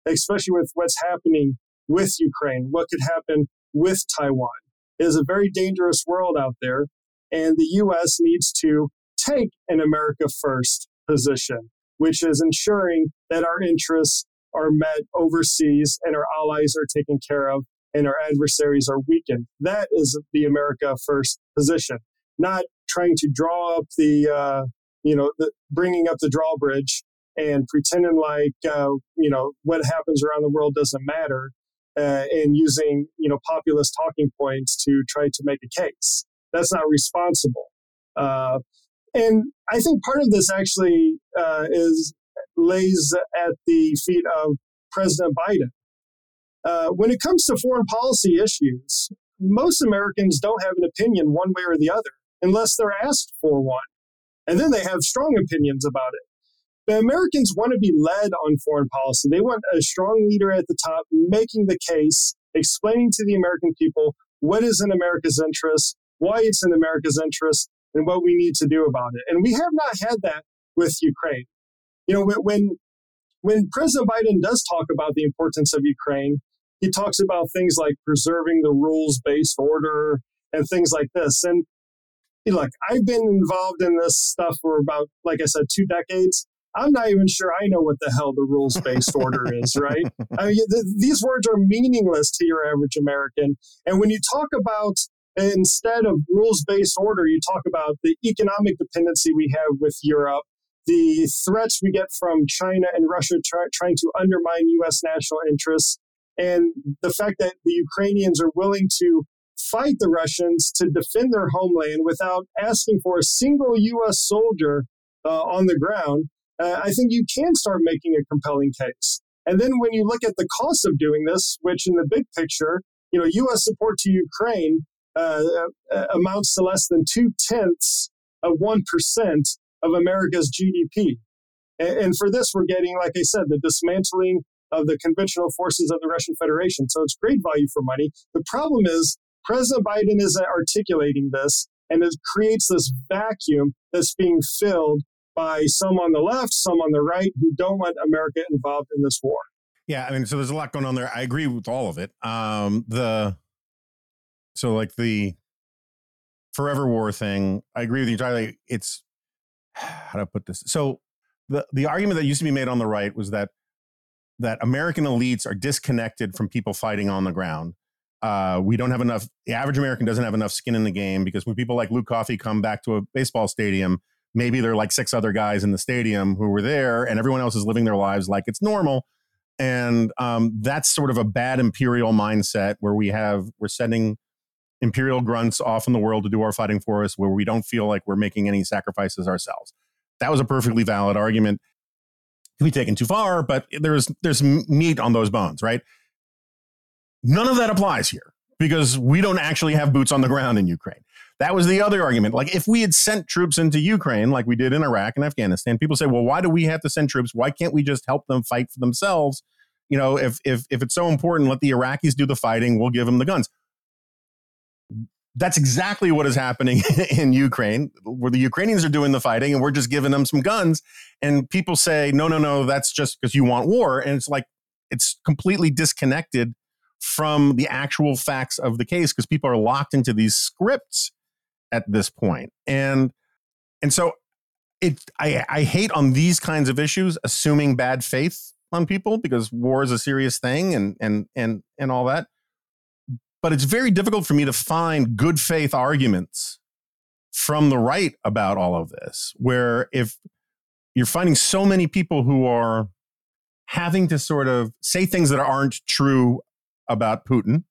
especially with what's happening with Ukraine, what could happen with Taiwan. It is a very dangerous world out there, and the U.S. needs to take an America first position, which is ensuring that our interests are met overseas and our allies are taken care of and our adversaries are weakened. That is the America first position, not trying to draw up the, uh, you know, the, bringing up the drawbridge and pretending like, uh, you know, what happens around the world doesn't matter uh, and using, you know, populist talking points to try to make a case. That's not responsible. Uh, and I think part of this actually uh, is lays at the feet of President Biden. Uh, when it comes to foreign policy issues, most Americans don't have an opinion one way or the other unless they're asked for one. And then they have strong opinions about it. But Americans want to be led on foreign policy. They want a strong leader at the top making the case, explaining to the American people what is in America's interest, why it's in America's interest, and what we need to do about it. And we have not had that with Ukraine. You know, when when President Biden does talk about the importance of Ukraine, he talks about things like preserving the rules based order and things like this. And look, I've been involved in this stuff for about, like I said, two decades. I'm not even sure I know what the hell the rules based order is, right? I mean, th- these words are meaningless to your average American. And when you talk about instead of rules based order, you talk about the economic dependency we have with Europe, the threats we get from China and Russia try, trying to undermine U.S. national interests, and the fact that the Ukrainians are willing to fight the Russians to defend their homeland without asking for a single U.S. soldier uh, on the ground, uh, I think you can start making a compelling case. And then when you look at the cost of doing this, which in the big picture, you know, U.S. support to Ukraine uh, uh, amounts to less than two tenths of 1% of America's GDP. And, and for this, we're getting, like I said, the dismantling of the conventional forces of the Russian Federation. So it's great value for money. The problem is President Biden isn't articulating this, and it creates this vacuum that's being filled by some on the left, some on the right who don't want America involved in this war. Yeah, I mean, so there's a lot going on there. I agree with all of it. Um, the so like the forever war thing, I agree with you entirely. It's how do I put this? So the the argument that used to be made on the right was that that American elites are disconnected from people fighting on the ground. Uh, we don't have enough. The average American doesn't have enough skin in the game because when people like Luke Coffey come back to a baseball stadium, maybe there are like six other guys in the stadium who were there, and everyone else is living their lives like it's normal. And um, that's sort of a bad imperial mindset where we have we're sending imperial grunts off in the world to do our fighting for us, where we don't feel like we're making any sacrifices ourselves. That was a perfectly valid argument can be taken too far, but there's there's meat on those bones, right? None of that applies here because we don't actually have boots on the ground in Ukraine. That was the other argument. Like if we had sent troops into Ukraine like we did in Iraq and Afghanistan, people say, "Well, why do we have to send troops? Why can't we just help them fight for themselves?" You know, if if if it's so important, let the Iraqis do the fighting, we'll give them the guns that's exactly what is happening in Ukraine, where the Ukrainians are doing the fighting and we're just giving them some guns. And people say, no, no, no, that's just because you want war. And it's like, it's completely disconnected from the actual facts of the case because people are locked into these scripts at this point. And, and so it, I, I hate on these kinds of issues, assuming bad faith on people because war is a serious thing and, and, and, and all that but it's very difficult for me to find good faith arguments from the right about all of this, where if you're finding so many people who are having to sort of say things that aren't true about Putin,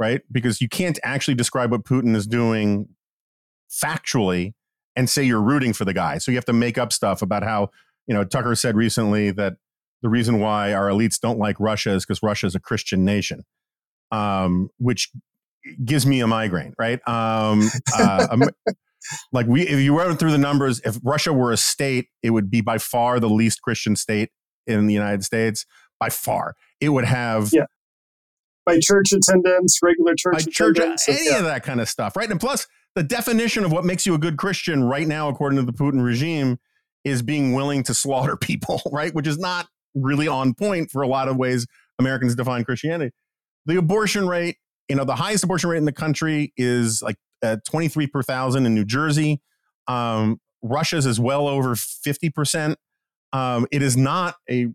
right? Because you can't actually describe what Putin is doing factually and say you're rooting for the guy. So you have to make up stuff about how, you know, Tucker said recently that the reason why our elites don't like Russia is because Russia is a Christian nation, um, which gives me a migraine, right? Um, uh, like we, if you went through the numbers, if Russia were a state, it would be by far the least Christian state in the United States. By far, it would have yeah. by church attendance, regular church, church attendance, any yeah. of that kind of stuff, right? And plus, the definition of what makes you a good Christian right now, according to the Putin regime, is being willing to slaughter people, right? Which is not really on point for a lot of ways Americans define Christianity. The abortion rate, you know, the highest abortion rate in the country is like uh, 23 per thousand in New Jersey. Um, Russia's is well over 50%. Um, it is not a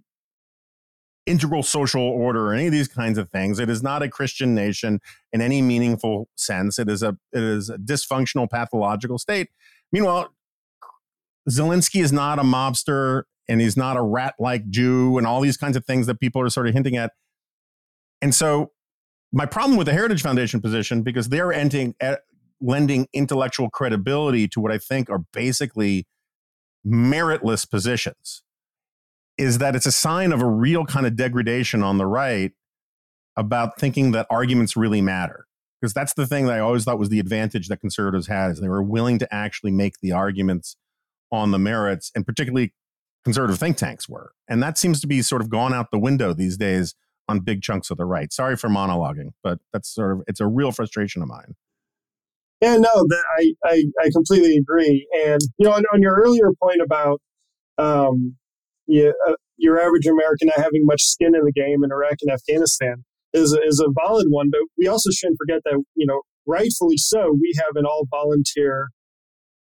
integral social order or any of these kinds of things. It is not a Christian nation in any meaningful sense. It is a it is a dysfunctional pathological state. Meanwhile, Zelensky is not a mobster and he's not a rat like Jew and all these kinds of things that people are sort of hinting at. And so my problem with the Heritage Foundation position, because they're ending, eh, lending intellectual credibility to what I think are basically meritless positions is that it's a sign of a real kind of degradation on the right about thinking that arguments really matter. Because that's the thing that I always thought was the advantage that conservatives had is they were willing to actually make the arguments on the merits, and particularly conservative think tanks were. And that seems to be sort of gone out the window these days on big chunks of the right. Sorry for monologuing, but that's sort of it's a real frustration of mine. Yeah, no, that I, I, I completely agree. And you know, on, on your earlier point about um, you, uh, your average American not having much skin in the game in Iraq and Afghanistan is a, is a valid one. But we also shouldn't forget that you know, rightfully so, we have an all volunteer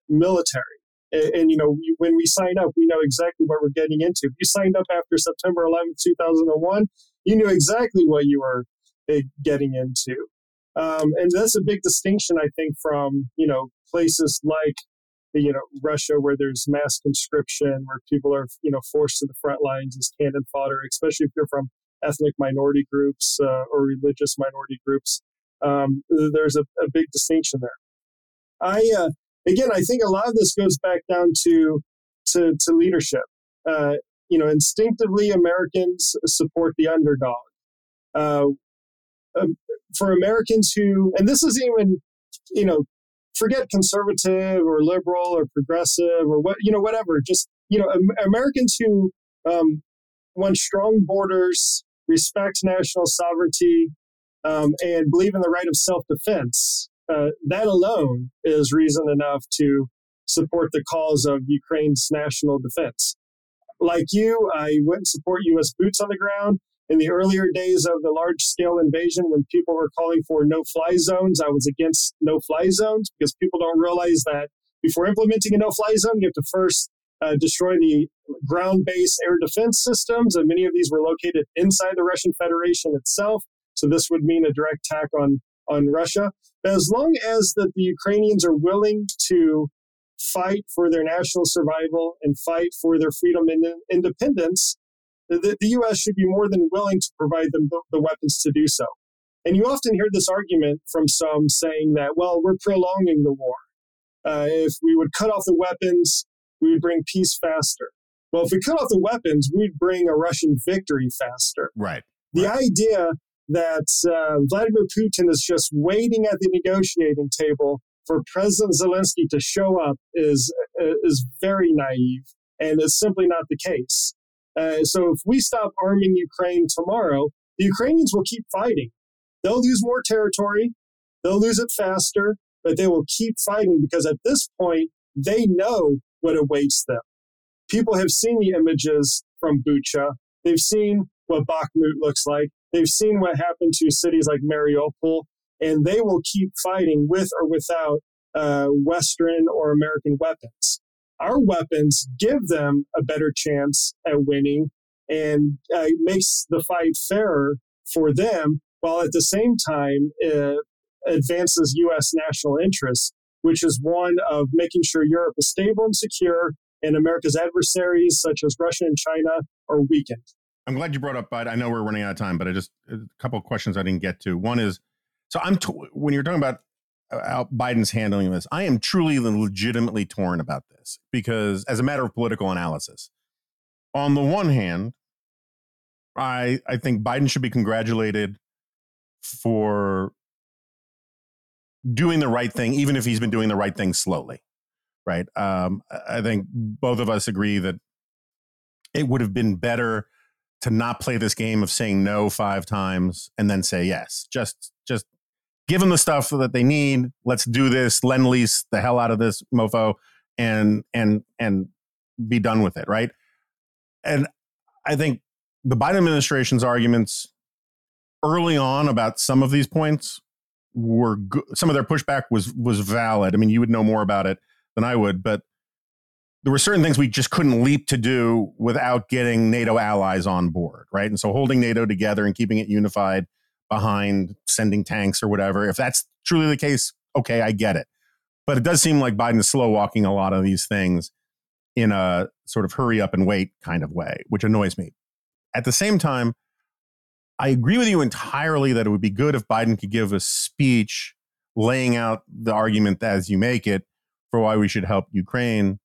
military. And, and, you know, when we sign up, we know exactly what we're getting into. If you signed up after September 11th, 2001, you knew exactly what you were uh, getting into. Um, and that's a big distinction, I think, from you know places like you know Russia, where there's mass conscription, where people are you know forced to the front lines as cannon fodder, especially if you're from ethnic minority groups uh, or religious minority groups. Um, there's a, a, big distinction there. I uh, again, I think a lot of this goes back down to to, to leadership. Uh, you know, instinctively, Americans support the underdog. Uh, um, for Americans who, and this is even, you know, forget conservative or liberal or progressive or what, you know, whatever. Just, you know, Americans who um, want strong borders, respect national sovereignty, um, and believe in the right of self defense. Uh, that alone is reason enough to support the cause of Ukraine's national defense. Like you, I wouldn't support U.S. boots on the ground. In the earlier days of the large scale invasion, when people were calling for no fly zones, I was against no fly zones because people don't realize that before implementing a no fly zone, you have to first uh, destroy the ground based air defense systems. And many of these were located inside the Russian Federation itself. So this would mean a direct attack on, on Russia. But as long as that the Ukrainians are willing to fight for their national survival and fight for their freedom and independence, the, the U.S. should be more than willing to provide them the, the weapons to do so. And you often hear this argument from some saying that, well, we're prolonging the war. Uh, if we would cut off the weapons, we would bring peace faster. Well, if we cut off the weapons, we'd bring a Russian victory faster. Right. The right. idea that uh, Vladimir Putin is just waiting at the negotiating table for President Zelensky to show up is is very naive, and it's simply not the case. Uh, so if we stop arming Ukraine tomorrow, the Ukrainians will keep fighting. They'll lose more territory, they'll lose it faster, but they will keep fighting because at this point, they know what awaits them. People have seen the images from Bucha, they've seen what Bakhmut looks like, they've seen what happened to cities like Mariupol, and they will keep fighting with or without uh, Western or American weapons our weapons give them a better chance at winning and uh, makes the fight fairer for them, while at the same time uh, advances U.S. national interests, which is one of making sure Europe is stable and secure, and America's adversaries, such as Russia and China, are weakened. I'm glad you brought up, Bud. I know we're running out of time, but I just a couple of questions I didn't get to. One is, so I'm t- when you're talking about how Biden's handling this. I am truly legitimately torn about this because, as a matter of political analysis, on the one hand, I I think Biden should be congratulated for doing the right thing, even if he's been doing the right thing slowly. Right. Um, I think both of us agree that it would have been better to not play this game of saying no five times and then say yes. Just just give them the stuff that they need. Let's do this. Lend lease the hell out of this mofo and and and be done with it. Right. And I think the Biden administration's arguments early on about some of these points were good. Some of their pushback was was valid. I mean, you would know more about it than I would, but there were certain things we just couldn't leap to do without getting NATO allies on board, right? And so holding NATO together and keeping it unified behind sending tanks or whatever. If that's truly the case, okay, I get it. But it does seem like Biden is slow walking a lot of these things in a sort of hurry up and wait kind of way, which annoys me. At the same time, I agree with you entirely that it would be good if Biden could give a speech laying out the argument as you make it for why we should help Ukraine.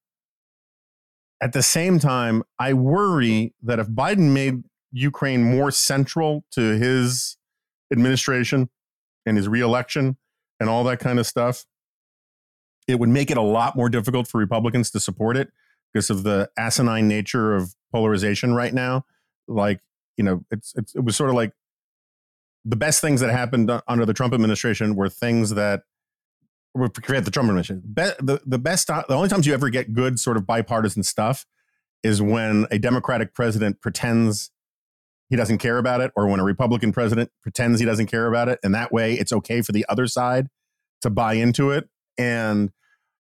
At the same time, I worry that if Biden made Ukraine more central to his administration and his reelection and all that kind of stuff, it would make it a lot more difficult for Republicans to support it because of the asinine nature of polarization right now. Like, you know, it's, it's it was sort of like the best things that happened under the Trump administration were things that were create the Trump administration. Be, the the best uh, the only times you ever get good sort of bipartisan stuff is when a Democratic president pretends he doesn't care about it, or when a Republican president pretends he doesn't care about it, and that way it's okay for the other side to buy into it. And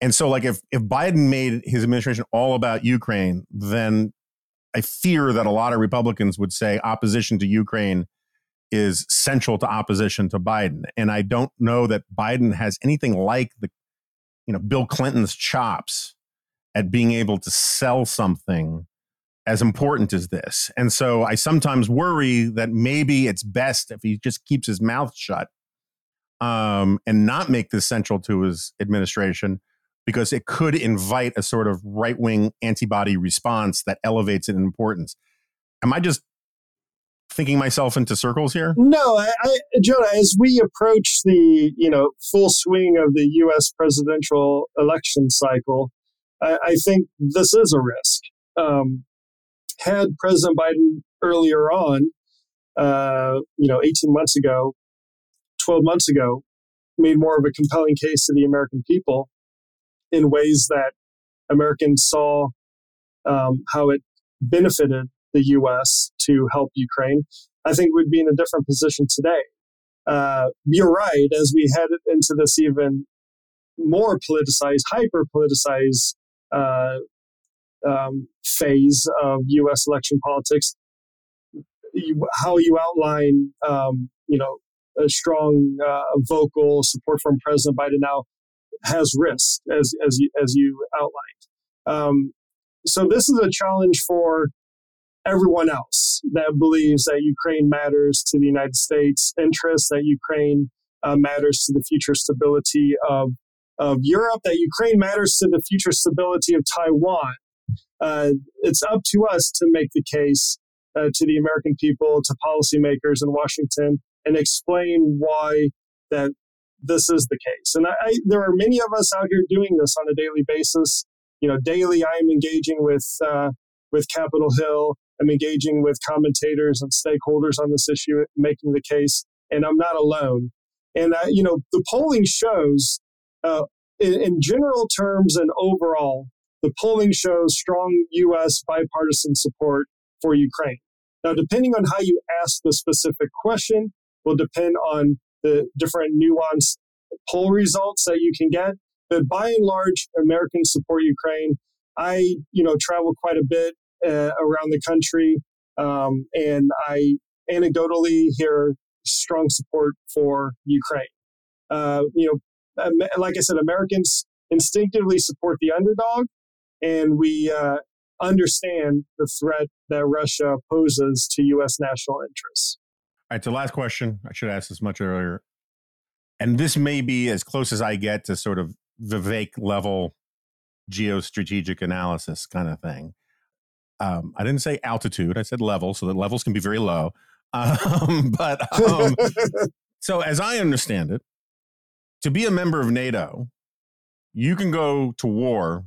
and so like if if Biden made his administration all about Ukraine, then I fear that a lot of Republicans would say opposition to Ukraine is central to opposition to Biden. And I don't know that Biden has anything like the, you know, Bill Clinton's chops at being able to sell something as important as this. And so I sometimes worry that maybe it's best if he just keeps his mouth shut um, and not make this central to his administration because it could invite a sort of right wing antibody response that elevates it in importance. Am I just thinking myself into circles here? No, I, I, Jonah, as we approach the you know full swing of the U.S. presidential election cycle, I, I think this is a risk. Um, had President Biden earlier on, uh, you know, 18 months ago, 12 months ago, made more of a compelling case to the American people in ways that Americans saw um, how it benefited the U.S. to help Ukraine, I think we'd be in a different position today. Uh, you're right, as we head into this even more politicized, hyper politicized uh, um, phase of U.S. election politics, you, how you outline, um, you know, a strong uh, vocal support from President Biden now has risk, as as you, as you outlined. Um, so this is a challenge for everyone else that believes that Ukraine matters to the United States' interests, that Ukraine uh, matters to the future stability of, of Europe, that Ukraine matters to the future stability of Taiwan. Uh, it's up to us to make the case uh, to the American people, to policymakers in Washington, and explain why that this is the case. And I, I, there are many of us out here doing this on a daily basis. You know, daily I am engaging with uh, with Capitol Hill. I'm engaging with commentators and stakeholders on this issue, making the case, and I'm not alone. And you know, the polling shows, uh, in, in general terms and overall, the polling shows strong U.S. bipartisan support for Ukraine. Now, depending on how you ask the specific question, will depend on the different nuanced poll results that you can get. But by and large, Americans support Ukraine. I, you know, travel quite a bit uh, around the country. Um, and I anecdotally hear strong support for Ukraine. Uh, you know, like I said, Americans instinctively support the underdog, and we uh, understand the threat that Russia poses to U.S. national interests. All right, so last question. I should ask this much earlier. And this may be as close as I get to sort of the Vivek level geostrategic analysis kind of thing. um, I didn't say altitude, I said level, so the levels can be very low. Um, but um, so, as I understand it, to be a member of NATO, you can go to war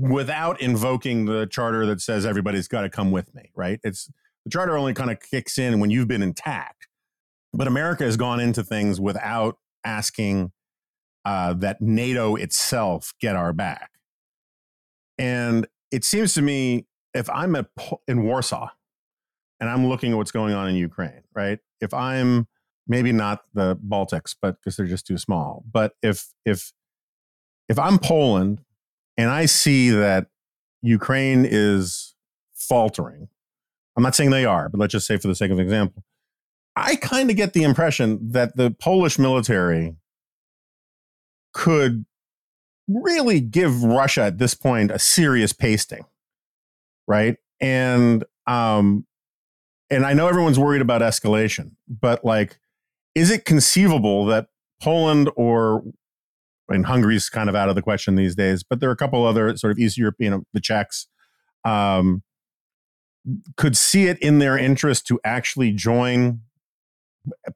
without invoking the charter that says everybody's got to come with me, right? It's the charter only kind of kicks in when you've been intact. But America has gone into things without asking uh, that NATO itself get our back. And it seems to me, if I'm a, in Warsaw and I'm looking at what's going on in Ukraine, right? If I'm maybe not the Baltics, but because they're just too small, but if if if I'm Poland and I see that Ukraine is faltering, I'm not saying they are, but let's just say for the sake of example, I kind of get the impression that the Polish military could really give Russia at this point a serious pasting, right? And um, and I know everyone's worried about escalation, but like, is it conceivable that Poland or I mean, Hungary's kind of out of the question these days, but there are a couple other sort of East European, the Czechs, um, could see it in their interest to actually join,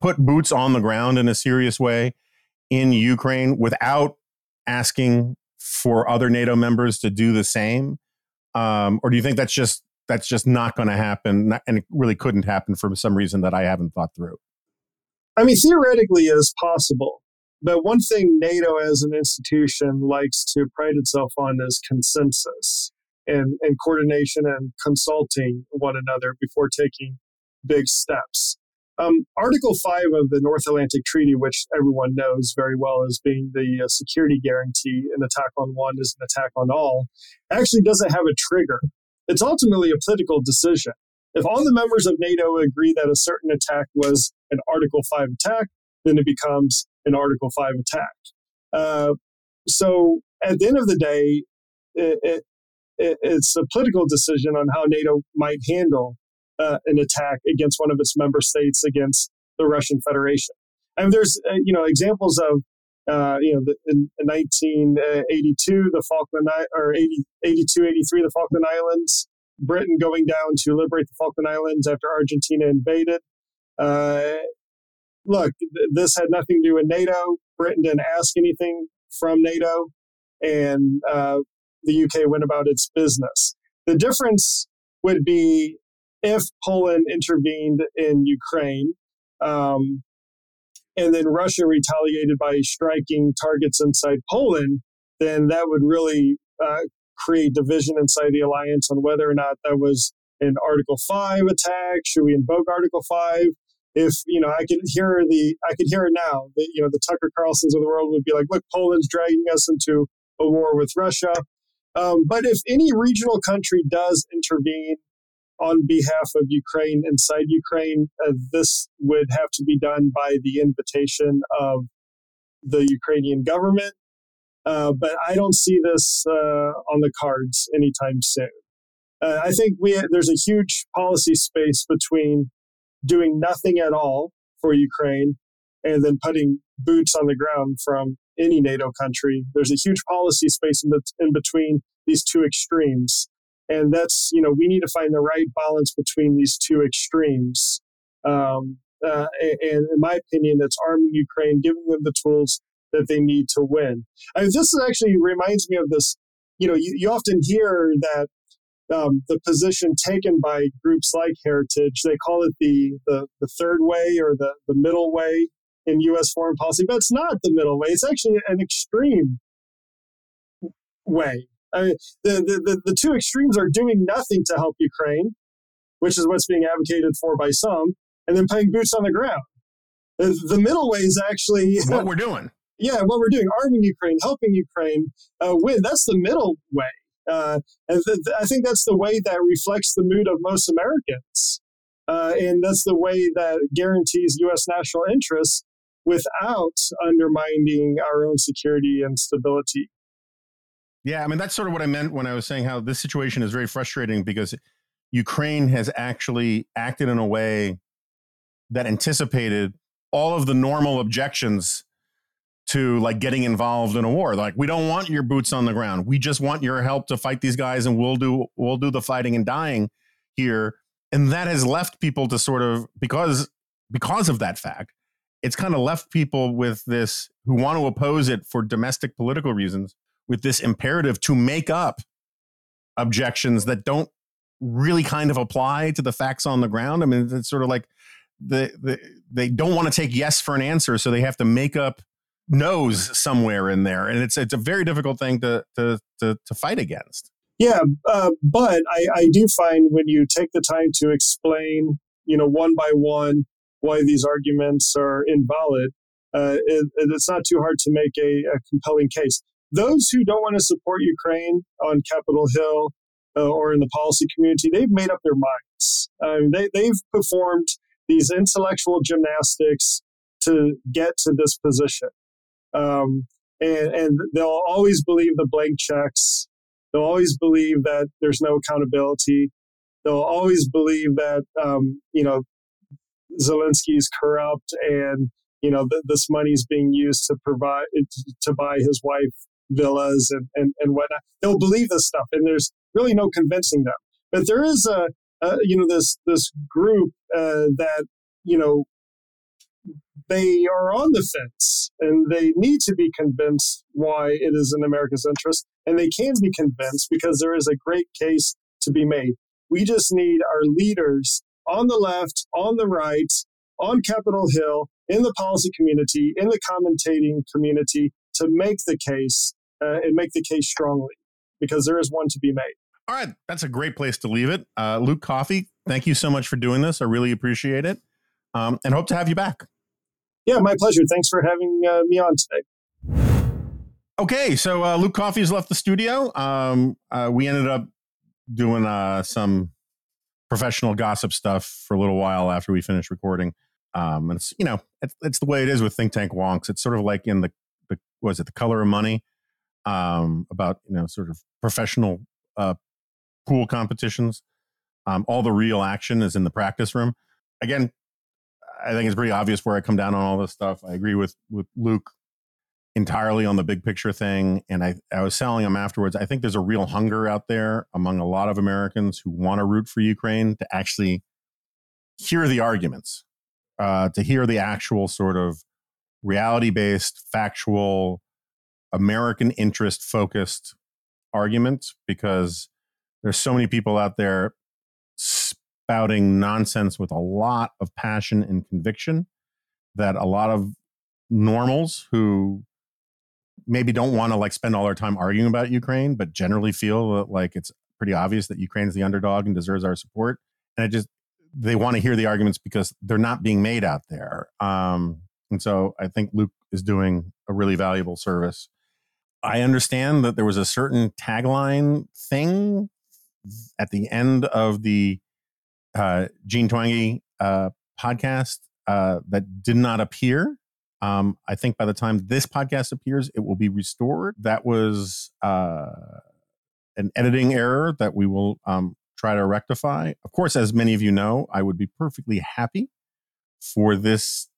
put boots on the ground in a serious way in Ukraine without asking for other NATO members to do the same? Um, or do you think that's just that's just not going to happen, and it really couldn't happen for some reason that I haven't thought through? I mean, theoretically, is possible. But one thing NATO as an institution likes to pride itself on is consensus and, and coordination and consulting one another before taking big steps. Um, Article 5 of the North Atlantic Treaty, which everyone knows very well as being the uh, security guarantee, an attack on one is an attack on all, actually doesn't have a trigger. It's ultimately a political decision. If all the members of NATO agree that a certain attack was an Article 5 attack, then it becomes an Article 5 attack. Uh, so at the end of the day, it, it, it's a political decision on how NATO might handle uh, an attack against one of its member states against the Russian Federation. And there's, uh, you know, examples of, uh, you know, the, in, in 1982, the Falkland, or 80, 82, 83, the Falkland Islands, Britain going down to liberate the Falkland Islands after Argentina invaded. Uh, look, th- this had nothing to do with NATO. Britain didn't ask anything from NATO, and uh, the UK went about its business. The difference would be if Poland intervened in Ukraine, um, and then Russia retaliated by striking targets inside Poland, then that would really uh, create division inside the alliance on whether or not that was an Article 5 attack. Should we invoke Article 5? If you know I could hear the I could hear it now. The, you know the Tucker Carlsons of the world would be like, look, Poland's dragging us into a war with Russia. Um, but if any regional country does intervene on behalf of Ukraine inside Ukraine, uh, this would have to be done by the invitation of the Ukrainian government. Uh, but I don't see this uh, on the cards anytime soon. Uh, I think we there's a huge policy space between doing nothing at all for Ukraine and then putting boots on the ground from any NATO country. There's a huge policy space in, in between these two extremes. And that's, you know, we need to find the right balance between these two extremes. Um, uh, and, and, in my opinion, it's arming Ukraine, giving them the tools that they need to win. I mean, this actually reminds me of this. You know, you, you often hear that um, the position taken by groups like Heritage. They call it the, the, the third way or the, the middle way in U.S. foreign policy, but it's not the middle way. It's actually an extreme way. I mean, the, the, the, the two extremes are doing nothing to help Ukraine, which is what's being advocated for by some, and then putting boots on the ground. The, the middle way is actually what we're doing. Yeah, what we're doing, arming Ukraine, helping Ukraine uh, win. That's the middle way. Uh, and th- I think that's the way that reflects the mood of most Americans. Uh, and that's the way that guarantees U.S. national interests without undermining our own security and stability. Yeah, I mean, that's sort of what I meant when I was saying how this situation is very frustrating because Ukraine has actually acted in a way that anticipated all of the normal objections to like getting involved in a war. Like we don't want your boots on the ground. We just want your help to fight these guys, and we'll do we'll do the fighting and dying here. And that has left people to sort of because because of that fact, it's kind of left people with this who want to oppose it for domestic political reasons with this imperative to make up objections that don't really kind of apply to the facts on the ground. I mean, it's sort of like the, the they don't want to take yes for an answer, so they have to make up no's somewhere in there, and it's it's a very difficult thing to to to, to fight against. Yeah, uh, but I, I do find when you take the time to explain, you know, one by one why these arguments are invalid, uh, it, it's not too hard to make a, a, compelling case. Those who don't want to support Ukraine on Capitol Hill uh, or in the policy community, they've made up their minds. Um, they, they've performed these intellectual gymnastics to get to this position. Um, and, and they'll always believe the blank checks. They'll always believe that there's no accountability. They'll always believe that, um, you know, Zelensky's corrupt and, you know, th- this money is being used to provide, to buy his wife villas and, and, and whatnot. They'll believe this stuff and there's really no convincing them. But there is a, you know this this group uh, that you know they are on the fence and they need to be convinced why it is in America's interest, and they can be convinced because there is a great case to be made. We just need our leaders on the left, on the right, on Capitol Hill, in the policy community, in the commentating community to make the case uh, and make the case strongly because there is one to be made. All right, that's a great place to leave it. Uh, Luke Coffey, thank you so much for doing this. I really appreciate it, um, and hope to have you back. Yeah, my pleasure. Thanks for having uh, me on today. Okay, so uh, Luke has left the studio. Um, uh, we ended up doing uh, some professional gossip stuff for a little while after we finished recording. Um, and it's you know it's, it's the way it is with think tank wonks. It's sort of like in the the was it the color of money um, about you know sort of professional uh, pool competitions. Um, all the real action is in the practice room. Again, I think it's pretty obvious where I come down on all this stuff. I agree with with Luke entirely on the big picture thing, and I I was telling him afterwards. I think there's a real hunger out there among a lot of Americans who want to root for Ukraine to actually hear the arguments, uh, to hear the actual sort of reality based, factual, American interest focused arguments because there's so many people out there spouting nonsense with a lot of passion and conviction that a lot of normals who maybe don't want to like spend all their time arguing about Ukraine, but generally feel that, like it's pretty obvious that Ukraine's the underdog and deserves our support. And it just they want to hear the arguments because they're not being made out there. Um, and so I think Luke is doing a really valuable service. I understand that there was a certain tagline thing at the end of the uh, Jean Twenge uh, podcast uh, that did not appear. Um, I think by the time this podcast appears, it will be restored. That was uh, an editing error that we will um, try to rectify. Of course, as many of you know, I would be perfectly happy for this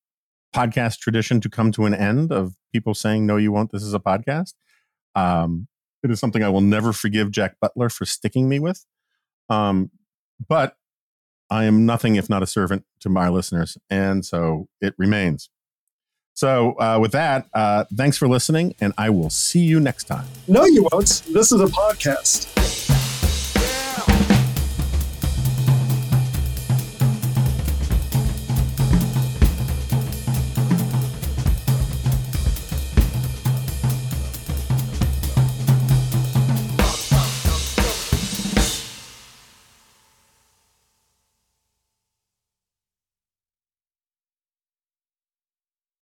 podcast tradition to come to an end of people saying, no, you won't. This is a podcast. Um, it is something I will never forgive Jack Butler for sticking me with. Um, but I am nothing if not a servant to my listeners. And so it remains. So, uh, with that, uh, thanks for listening, and I will see you next time. No, you won't. This is a podcast.